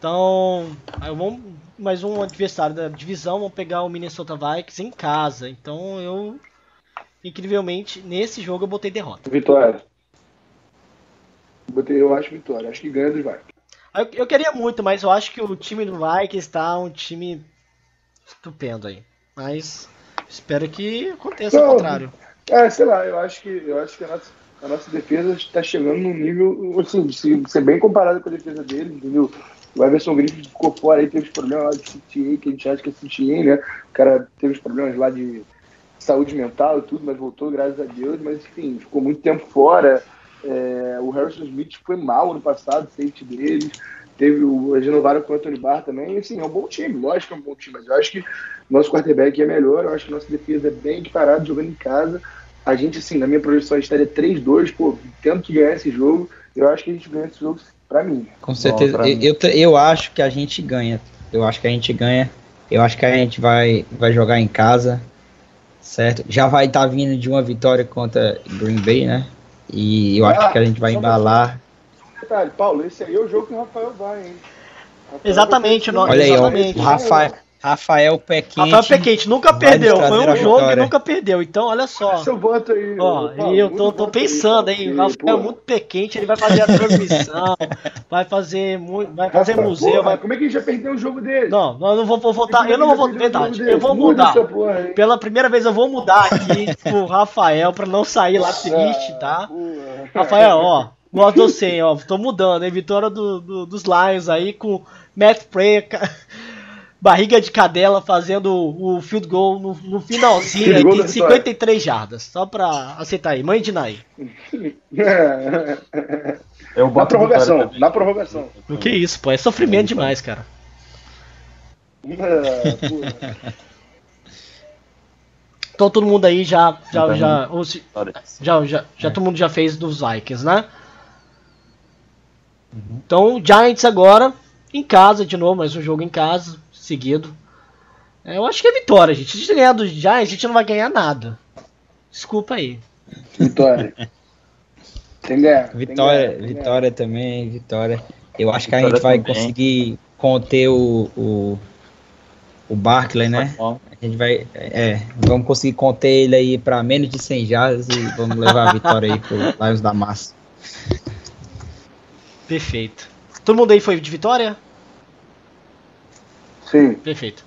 Então, vamos mais um adversário da divisão, vamos pegar o Minnesota Vikings em casa. Então, eu incrivelmente nesse jogo eu botei derrota. Vitória. Botei, eu acho vitória. Acho que ganha dos Vikings. Eu, eu queria muito, mas eu acho que o time do Vikings está um time estupendo aí. Mas espero que aconteça Não, o contrário. É, sei lá, eu acho que eu acho que a nossa, a nossa defesa está chegando num nível, assim, de ser bem comparado com a defesa deles, entendeu? O Everson Griffith ficou fora aí, teve os problemas lá de CTA, que a gente acha que é CTA, né? O cara teve os problemas lá de saúde mental e tudo, mas voltou, graças a Deus. Mas, enfim, ficou muito tempo fora. É, o Harrison Smith foi mal no passado, safety deles. Teve o renovaram com o Anthony Barr também. E, assim, é um bom time, lógico que é um bom time, mas eu acho que nosso quarterback é melhor. Eu acho que nossa defesa é bem equiparada, jogando em casa. A gente, assim, na minha projeção, estaria 3-2, pô, tendo que ganhar esse jogo. Eu acho que a gente ganha esse jogo para mim. Com certeza. Eu, eu, eu acho que a gente ganha. Eu acho que a gente ganha. Eu acho que a gente vai, vai jogar em casa certo? Já vai estar tá vindo de uma vitória contra Green Bay, né? E eu ah, acho que a gente vai embalar. Um detalhe, Paulo, esse aí é o jogo que o Rafael vai, hein? Rafael exatamente, vai Olha aí, exatamente. o Rafael, Rafael Pé Quente. Rafael Pé Quente nunca perdeu. Foi um jogo que nunca perdeu. Então, olha só. Seu voto aí. Ó, e eu tô, tô pensando, hein? O Rafael é muito pé quente, ele vai fazer a transmissão, vai fazer muito, vai fazer Rafa, museu. Porra, vai... Como é que a gente já perdeu o jogo dele? Não, eu não vou, vou votar. Eu não vou votar. Verdade, eu vou mudar. Porra, Pela primeira vez eu vou mudar aqui pro Rafael pra não sair lá triste, tá? Rafael, ó. Gosto do 100, ó. Tô mudando, hein? Vitória do, do, dos Lions aí com Matt Prayer barriga de cadela fazendo o field goal no, no finalzinho aí, de 53 jardas. Só pra aceitar aí. Mãe de Nai. Eu na prorrogação, na prorrogação. O que é isso, pô? É sofrimento demais, cara. É, então todo mundo aí já já então, já, se, já, já, já, todo mundo já fez dos Vikings, né? Uhum. Então Giants agora em casa de novo, mais um jogo em casa seguido. É, eu acho que é vitória, gente. Se a gente ganhar do Giants, a gente não vai ganhar nada. Desculpa aí. Vitória. tem ganhar. Vitória, tem ganhar, vitória ganhar. também, vitória. Eu acho que a gente vai também. conseguir conter o, o, o Barkley, né? A gente vai, é, vamos conseguir conter ele aí para menos de 100 jardas e vamos levar a vitória aí pro Lions da Massa. Perfeito. Todo mundo aí foi de vitória? Sim. Perfeito.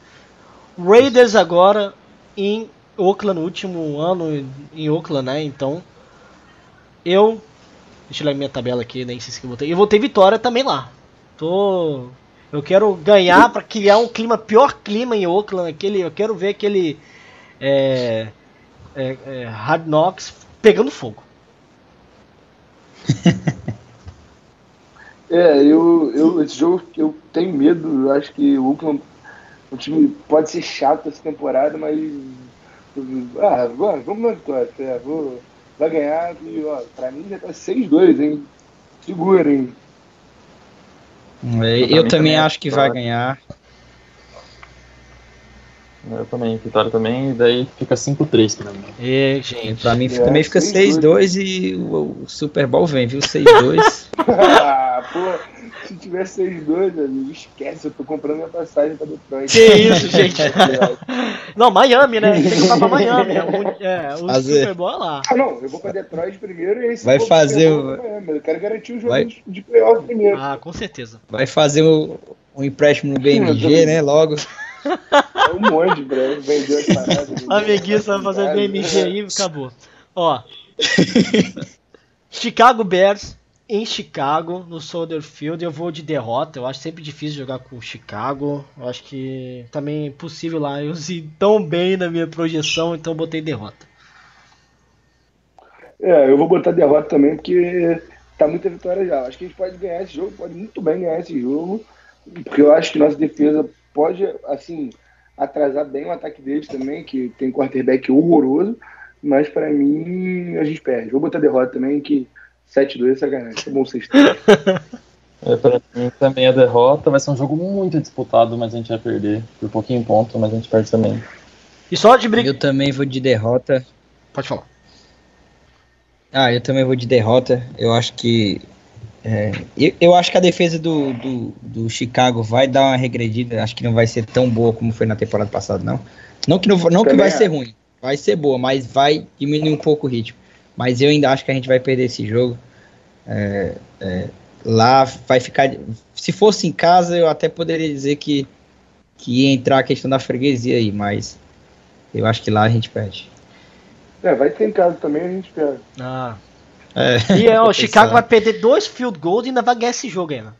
Raiders agora em Oakland, no último ano em Oakland, né? Então, eu. Deixa eu ler minha tabela aqui, nem sei se eu votei. Eu votei vitória também lá. Tô. Eu quero ganhar para criar um clima, pior clima em Oakland. Aquele, eu quero ver aquele. É, é, é, Hard Knocks pegando fogo. é, eu, eu, esse jogo eu tenho medo. Eu acho que o Oakland o time pode ser chato essa temporada, mas. Ah, vamos na vitória. É, vou, vai ganhar e, ó, pra mim já tá 6-2, hein? Segura, hein? Eu, eu também acho que vai ganhar. Eu também, Vitória também, e daí fica 5-3 pra mim. E, gente, pra mim é, também fica 6-2 e o, o, Super Bowl vem, viu? 6-2. ah, pô. Se tivesse 6-2, amigo, esquece, eu tô comprando minha passagem pra Detroit. Que isso, gente. não, Miami, né? Tem que comprar pra Miami. É, é o fazer... Super Bowl é lá. Ah, não, eu vou pra Detroit primeiro e aí Vai fazer o. Eu quero garantir o jogo Vai... de playoff primeiro. Ah, com certeza. Vai fazer o, um empréstimo no BMG, né? Logo. É um monte, bro. Vendeu as paradas. Amiguinho, você vai fazer BMG aí acabou. Ó. Chicago Bears em Chicago, no Soldier Field, eu vou de derrota. Eu acho sempre difícil jogar com o Chicago. Eu acho que também é possível lá. Eu se tão bem na minha projeção, então botei derrota. É, eu vou botar derrota também, porque tá muita vitória já. Acho que a gente pode ganhar esse jogo, pode muito bem ganhar esse jogo, porque eu acho que nossa defesa pode, assim, atrasar bem o ataque deles também, que tem quarterback horroroso, mas para mim a gente perde. Vou botar derrota também, que 7-2 é sacanagem. É bom 6 É, pra mim também a derrota vai ser um jogo muito disputado, mas a gente vai perder por pouquinho ponto, mas a gente perde também. E só de briga. Eu também vou de derrota. Pode falar. Ah, eu também vou de derrota. Eu acho que. É, eu, eu acho que a defesa do, do, do Chicago vai dar uma regredida. Acho que não vai ser tão boa como foi na temporada passada, não. Não que, não, não que vai ser ruim. Vai ser boa, mas vai diminuir um pouco o ritmo. Mas eu ainda acho que a gente vai perder esse jogo. É, é, lá vai ficar. Se fosse em casa, eu até poderia dizer que, que ia entrar a questão da freguesia aí, mas eu acho que lá a gente perde. É, vai ter em casa também, a gente espera. Ah. É, E é, o Chicago vai pensando. perder dois field goals e ainda vai ganhar esse jogo ainda.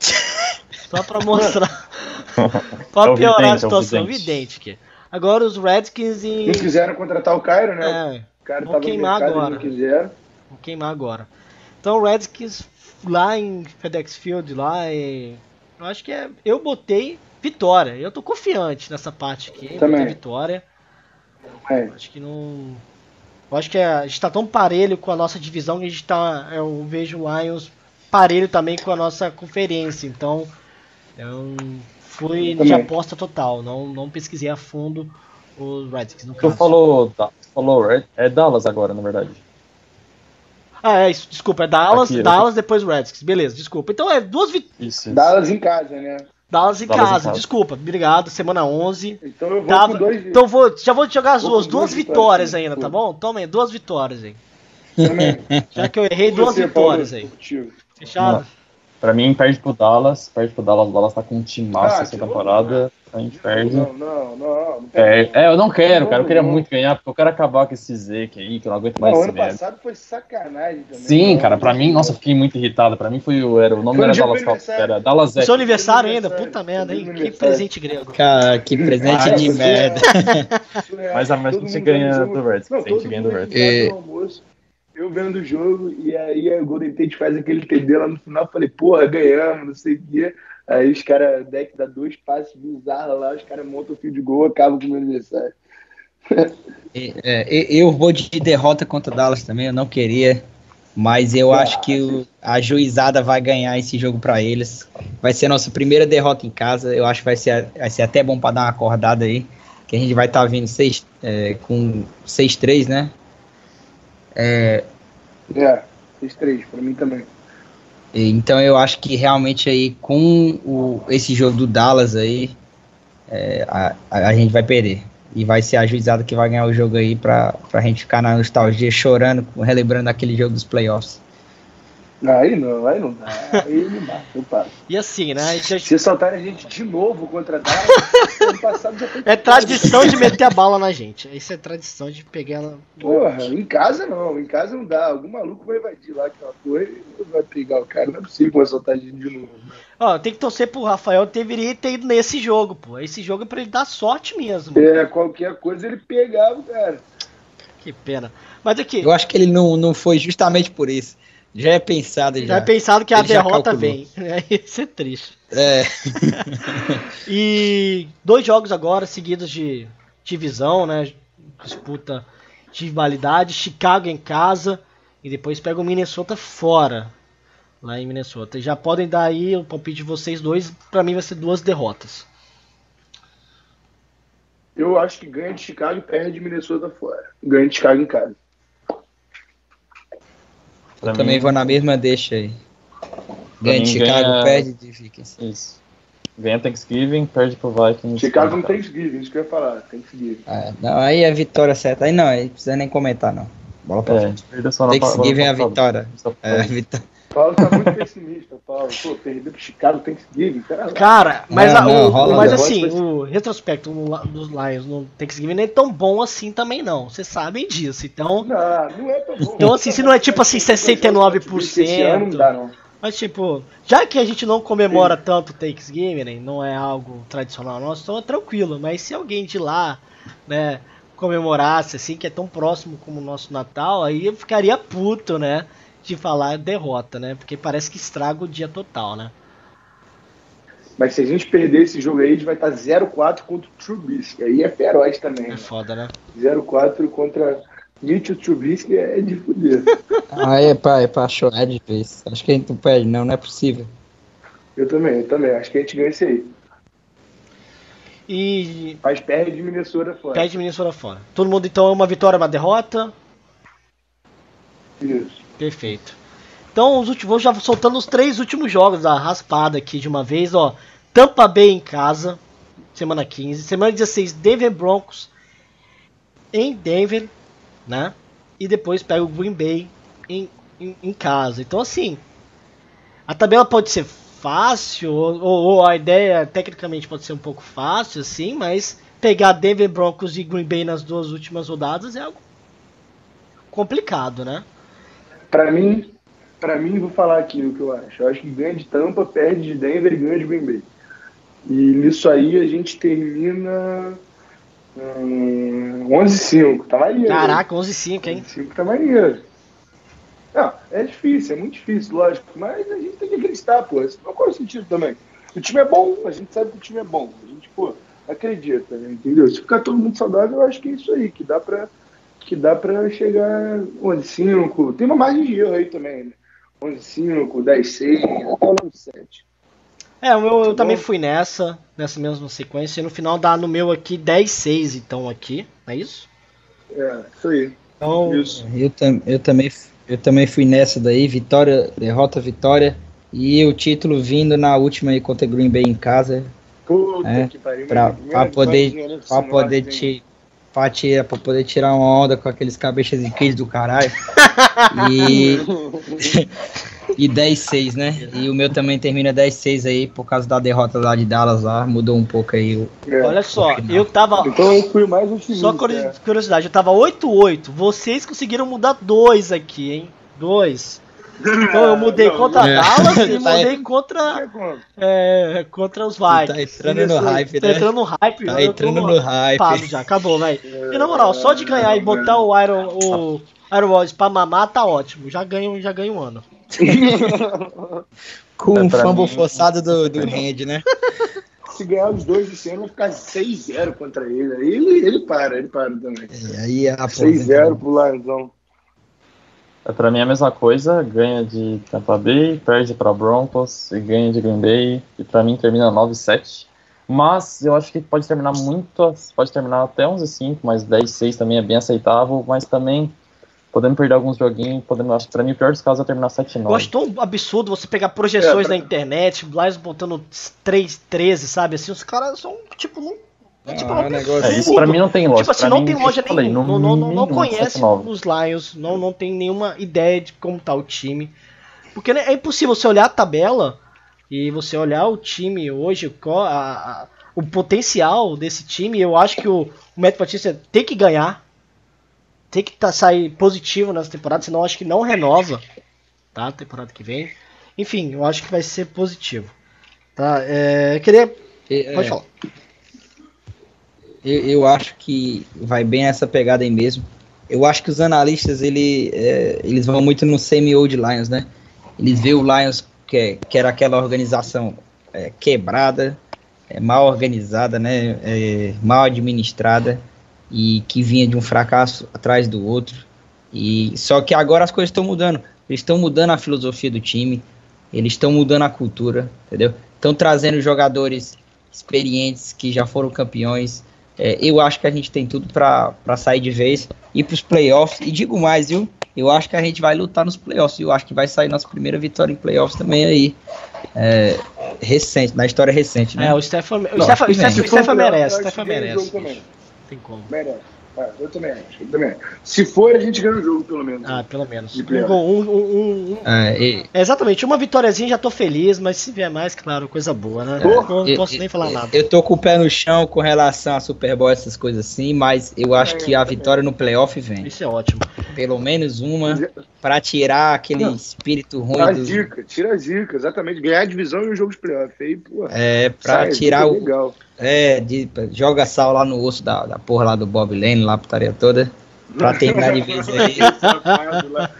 Só pra mostrar. pra É piorar a vidente, é o situação. vidente. Vidente aqui. Agora os Redskins e. Não quiseram contratar o Cairo, né? É, o cara vão queimar mercado, agora. não quiseram. vou queimar agora. Então o Redskins lá em FedEx Field, lá e. Eu acho que é. Eu botei vitória. Eu tô confiante nessa parte aqui. Também. Botei vitória. É. Acho que não. Eu acho que a gente tá tão parelho com a nossa divisão que a gente tá. Eu vejo o Lions parelho também com a nossa conferência. Então, eu fui de aposta total. Não, não pesquisei a fundo os Redskins. No Tu caso. falou, da- falou é, é Dallas agora, na verdade. Ah, é isso. Desculpa, é Dallas, Aqui, Dallas depois Redskins. Beleza, desculpa. Então é duas vitórias. Dallas em casa, né? Dallas em Dallas em casa. casa. Desculpa, obrigado. Semana 11. Então eu vou Tava- com dois Então vou, já vou jogar as Vou duas. Duas vitórias vitórias, ainda, tá bom? Toma aí, duas vitórias aí. também. Já que eu errei, duas vitórias aí. Fechado? Pra mim, perde pro Dallas, perde pro Dallas, o Dallas tá com um time massa Ah, essa temporada, a gente perde. Não, não, não. não É, é, eu não quero, Não, cara, eu queria não. muito ganhar, porque eu quero acabar com esse Zeke aí, que eu não aguento mais Não, esse ano merda. passado foi sacanagem também. Sim, Não, cara, pra mim, nossa, eu fiquei muito irritado. Pra mim foi o, era, o nome Foi não era Dallas era Dallas O Zeke. seu aniversário ainda, puta merda, hein? Que presente grego. Cara, que presente Ah, de merda. Mas a- gente ganha o do Não, a gente ganha do almoço, Eu vendo o jogo, e aí a Golden Tate faz aquele TD lá no final, falei, porra, ganhamos, não sei o quê. Aí os caras, deck dá dois passes bizarros lá, os caras montam o fio de gol, acabam com o meu aniversário. É, eu vou de derrota contra o Dallas também, eu não queria. Mas eu acho que o- a juizada vai ganhar esse jogo pra eles. Vai ser a nossa primeira derrota em casa. Eu acho que vai ser, vai ser até bom pra dar uma acordada aí. Que a gente vai estar vindo seis, é, com 6-3, né? É, É, esses três, pra mim também. então eu acho que realmente aí com o, esse jogo do Dallas aí, é, a, a, a gente vai perder. E vai ser a juizada que vai ganhar o jogo aí pra, pra gente ficar na nostalgia chorando, relembrando aquele jogo dos playoffs. Aí não, aí não dá. Aí não dá, eu passo. E assim, né? a gente- Se soltarem a gente de novo contra a Dallas, ano passado já foi. É tradição de meter a bala na gente. Isso é tradição de pegar ela. Porra, em casa não, em casa não dá. Algum maluco vai invadir lá aquela porra e vai pegar o cara. Não é possível que vai soltar a gente de novo. Ó, tem que torcer pro Rafael, deveria ter ido nesse jogo, pô. Esse jogo é pra ele dar sorte mesmo. É, qualquer coisa ele pegava, cara. Que pena. Mas aqui, Eu acho que ele não, não foi justamente por isso. Já é pensado já. já é pensado que a Ele derrota vem. Isso é triste. É, E dois jogos agora seguidos de divisão, né? Disputa de rivalidade. Chicago em casa e depois pega o Minnesota fora. Lá em Minnesota. E já podem dar aí o palpite de vocês dois. Pra mim vai ser duas derrotas. Eu acho que ganha de Chicago e perde de Minnesota fora. Ganha de Chicago em casa. Pra eu também mim, vou na mesma deixa aí. Ganha de Chicago, ganha- perde de Vikings. Isso. Ganha Thanksgiving, perde pro Vikings. Chicago não tem Thanksgiving, isso que eu ia falar. Thanksgiving. Ah, não, aí é vitória certa. Aí não, aí não precisa nem comentar, não. Bola pra É, a frente. gente perdeu só na Thanksgiving é a vitória. É, a vitória. Paulo tá muito pessimista, Paulo. Pô, perder pro Chicago Thanksgiving, cara. Cara, mas, Não, a- não, o- rola mas assim, mas- o retrospecto dos Lions no Thanksgiving não é tão bom assim também não. Vocês sabem disso. Então, Não, não é tão bom. Então, assim, se não é tipo assim, 69%. Esse ano não dá, não. mas tipo, já que a gente não comemora tanto o Thanksgiving, né, não é algo tradicional nosso, então é tranquilo. Mas se alguém de lá, né, comemorasse assim, que é tão próximo como o nosso Natal, aí eu ficaria puto, né, de falar derrota, né, porque parece que estraga o dia total, né. Mas se a gente perder esse jogo aí, a gente vai estar 0-4 contra o Trubisky. Aí é feroz também. É né? foda, né. 0-4 contra, Mitchell Trubisky é de fuder. Ah, é pra, é pra chorar de vez. Acho que a gente não perde, não, não é possível. Eu também, eu também. Acho que a gente ganha esse aí. E Mas perde de Minnesota fora. perde Minnesota fora. Todo mundo então é uma vitória, uma derrota. Isso. Perfeito. Então, os últimos, vou já soltando os três últimos jogos da raspada aqui de uma vez, ó. Tampa Bay em casa, semana 15. Semana 16, Denver Broncos em Denver, né? E depois pega o Green Bay em, em, em casa. Então, assim, a tabela pode ser fácil, ou, ou- a ideia tecnicamente pode ser um pouco fácil, assim, mas pegar Denver Broncos e Green Bay nas duas últimas rodadas é algo complicado, né? Pra mim, pra mim, vou falar aqui o que eu acho. Eu acho que ganha de Tampa, perde de Denver e ganha de Green Bay. E nisso aí a gente termina hum, 11-5. Tá maneiro. Caraca, 11-5, hein? 11-5 tá maneiro. Não, é difícil, é muito difícil, lógico. Mas a gente tem que acreditar, pô. Senão qual é o sentido também? O time é bom, a gente sabe que o time é bom. A gente, pô, acredita, né? entendeu? Se ficar todo mundo saudável, eu acho que é isso aí, que dá pra, que dá pra chegar 11-5. Tem uma margem de erro aí também, né? 11-5, 10-6, até 9-7. É, o meu, eu Tá também bom. fui nessa, nessa mesma sequência. E no final dá no meu aqui 10-6, então, aqui. Não é isso? É, isso aí. Então, Isso. Eu, tam, eu, também, eu também fui nessa daí, vitória, derrota, vitória. E o título vindo na última aí contra Green Bay em casa, Puta É, que pariu. pra, pra poder, pra poder, hein? Ti, pra, tirar, pra poder tirar uma onda com aqueles cabeças de queijo do caralho. E, e 10-6, né? E o meu também termina 10-6 aí, por causa da derrota lá de Dallas lá, mudou um pouco aí o, É. olha só, eu tava. Então eu fui mais otimista. Só é. curiosidade, eu tava 8-8. Vocês conseguiram mudar dois aqui, hein? Dois. Então eu mudei Não, contra É. Dallas e Tá mudei contra, é é, contra os tá Vikings. entrando no hype, Tá né? entrando no hype. Tá entrando no hype. já, acabou, velho. E na moral, só de ganhar e botar o Iron, o Iron Rodgers pra mamar, tá ótimo. Já ganho, já ganho um ano. Com É, um pra fumble mim- forçado do, do Hand, né? Se ganhar os dois esse ano, vai ficar 6-0 contra ele. Aí ele, ele para, ele para também. E aí a 6-0 pro Lionsão. É, pra mim é a mesma coisa, ganha de Tampa Bay, perde pra Broncos e ganha de Green Bay, e pra mim termina 9-7. Mas eu acho que pode terminar muito, pode terminar até 11-5, mas 10-6 também é bem aceitável, mas também podendo perder alguns joguinhos, podendo, acho que pra mim o pior dos casos é terminar 7-9. Eu acho tão absurdo você pegar projeções É, pra- na internet, Lions botando 3, 13, sabe? Assim, os caras são, tipo, não. Tipo, Ah, negócio- É, isso pra mim não tem lógica. Tipo assim, pra não mim, tem loja nenhuma. Não, não, não, não conhece 7-9. os Lions, não, não tem nenhuma ideia de como tá o time. Porque né, é impossível você olhar a tabela e você olhar o time hoje, a- a- o potencial desse time. Eu acho que o, o Matt Patricia tem que ganhar. Tem que tá, sair positivo nessa temporada, senão eu acho que não renova. Tá? Temporada que vem. Enfim, eu acho que vai ser positivo. Tá? É, queria. É, Pode falar. Eu, eu acho que vai bem essa pegada aí mesmo. Eu acho que os analistas ele, é, eles vão muito no semi-old Lions, né? Eles veem o Lions que, é- que era aquela organização é, quebrada, é, mal organizada, né? É, mal administrada e que vinha de um fracasso atrás do outro. E só que agora as coisas estão mudando. Eles estão mudando a filosofia do time. Eles estão mudando a cultura, entendeu? Estão trazendo jogadores experientes que já foram campeões. É, eu acho que a gente tem tudo para sair de vez e para os playoffs. E digo mais, viu? Eu acho que a gente vai lutar nos playoffs. Eu acho que vai sair nossa primeira vitória em playoffs também aí. É, recente, na história recente, né? É, o Stefan, o Stefan, o Stefan, o Stefan merece, o Stefan merece. Tem como. Merece. Ah, eu também acho. Eu também. Se for, a gente ganha o jogo, pelo menos. Ah, pelo menos. De Um, um, um, É, e- É, exatamente, uma vitóriazinha já tô feliz, mas se vier mais, claro, coisa boa, né? Não eu- posso eu- nem falar nada. Eu tô com o pé no chão com relação a Super Bowl, essas coisas assim, mas eu acho que a vitória no playoff vem. Isso é ótimo. Pelo menos uma, pra tirar aquele Não. espírito Tira a ruim dica, tira a dica, exatamente. Ganhar a divisão e o jogo de playoff. Aí, pô. É, pra sai, tirar o. Legal. É, de, joga sal lá no osso da, da porra lá do Bob Lane, lá putaria toda. Pra terminar de vez aí. Lá.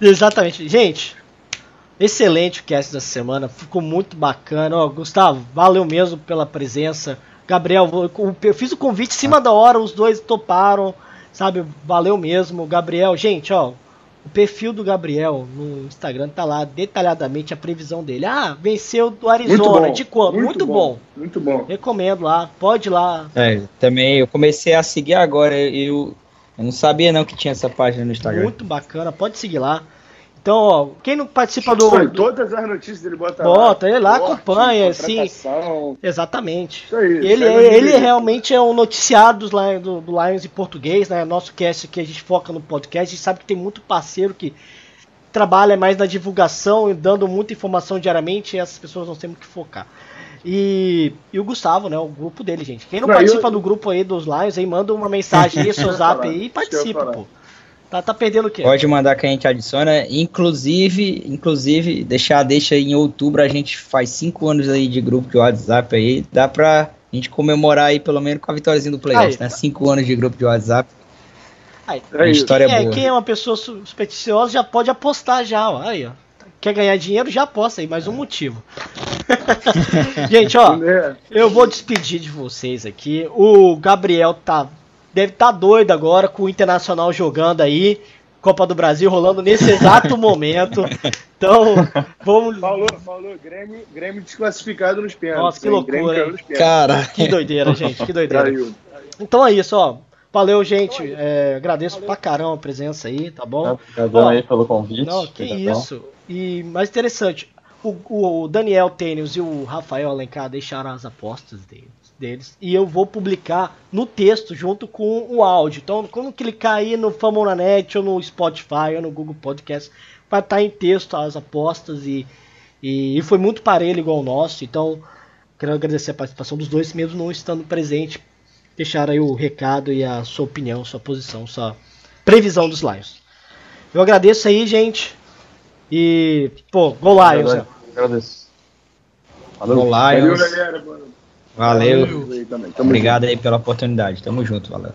Exatamente. Gente, excelente o cast dessa semana. Ficou muito bacana. Ó, Gustavo, valeu mesmo pela presença. Gabriel, eu fiz o convite em cima da hora, os dois toparam. sabe? Valeu mesmo, Gabriel. Gente, ó, o perfil do Gabriel no Instagram tá lá detalhadamente a previsão dele. Ah, venceu do Arizona. De quanto? Muito, muito bom, bom, Muito bom. Recomendo lá. Pode ir lá. É, também eu comecei a seguir agora. Eu, eu não sabia não que tinha essa página no Instagram. Muito bacana. Pode seguir lá. Então, ó, quem não participa do. Foi, todas as notícias ele bota, bota lá. ele lá Morte, acompanha, sim. Exatamente. Isso aí, ele, é, ele realmente é um noticiado do, do, do Lions em português, né? Nosso cast que a gente foca no podcast. A gente sabe que tem muito parceiro que trabalha mais na divulgação e dando muita informação diariamente e essas pessoas não têm muito que focar. E, e o Gustavo, né? O grupo dele, gente. Quem não, não participa eu... do grupo aí dos Lions aí, manda uma mensagem aí, seu zap aí e participa, pô. Tá, tá perdendo o quê? Pode mandar que a gente adiciona. Inclusive, inclusive, deixar deixa em outubro, a gente faz cinco anos aí de grupo de WhatsApp aí. Dá pra gente comemorar aí pelo menos com a vitóriazinha do playoff, né? Cinco anos de grupo de WhatsApp. Aí, a história quem é, boa. Quem é uma pessoa supersticiosa já pode apostar já, ó. Aí, ó. Quer ganhar dinheiro, já aposta aí, mais um motivo. gente, ó, eu vou despedir de vocês aqui. O Gabriel tá deve estar tá doido agora com o Internacional jogando aí. Copa do Brasil rolando nesse exato momento. Então, vamos. Falou, falou, Grêmio, Grêmio desclassificado nos pênaltis. Nossa, que loucura. Hein? Cara, que doideira, gente, que doideira. Então é isso, ó. Valeu, gente. É, agradeço Valeu. pra caramba a presença aí, tá bom? Obrigado aí pelo convite. Não, que isso. E mais interessante, o, o Daniel Tênis e o Rafael Alencar deixaram as apostas dele deles e eu vou publicar no texto junto com o áudio. Então, quando clicar aí no Famonanet ou no Spotify ou no Google Podcast, vai estar em texto as apostas e, e, e foi muito parelho igual o nosso. Então, quero agradecer a participação dos dois, mesmo não estando presente, deixar aí o recado e a sua opinião, sua posição, sua previsão dos Lions. Eu agradeço aí, gente. E, pô, Go Lions. Né? Agradeço. Valeu, Go Lions. Valeu, galera. Valeu. Valeu. Obrigado aí pela oportunidade. Tamo junto, valeu.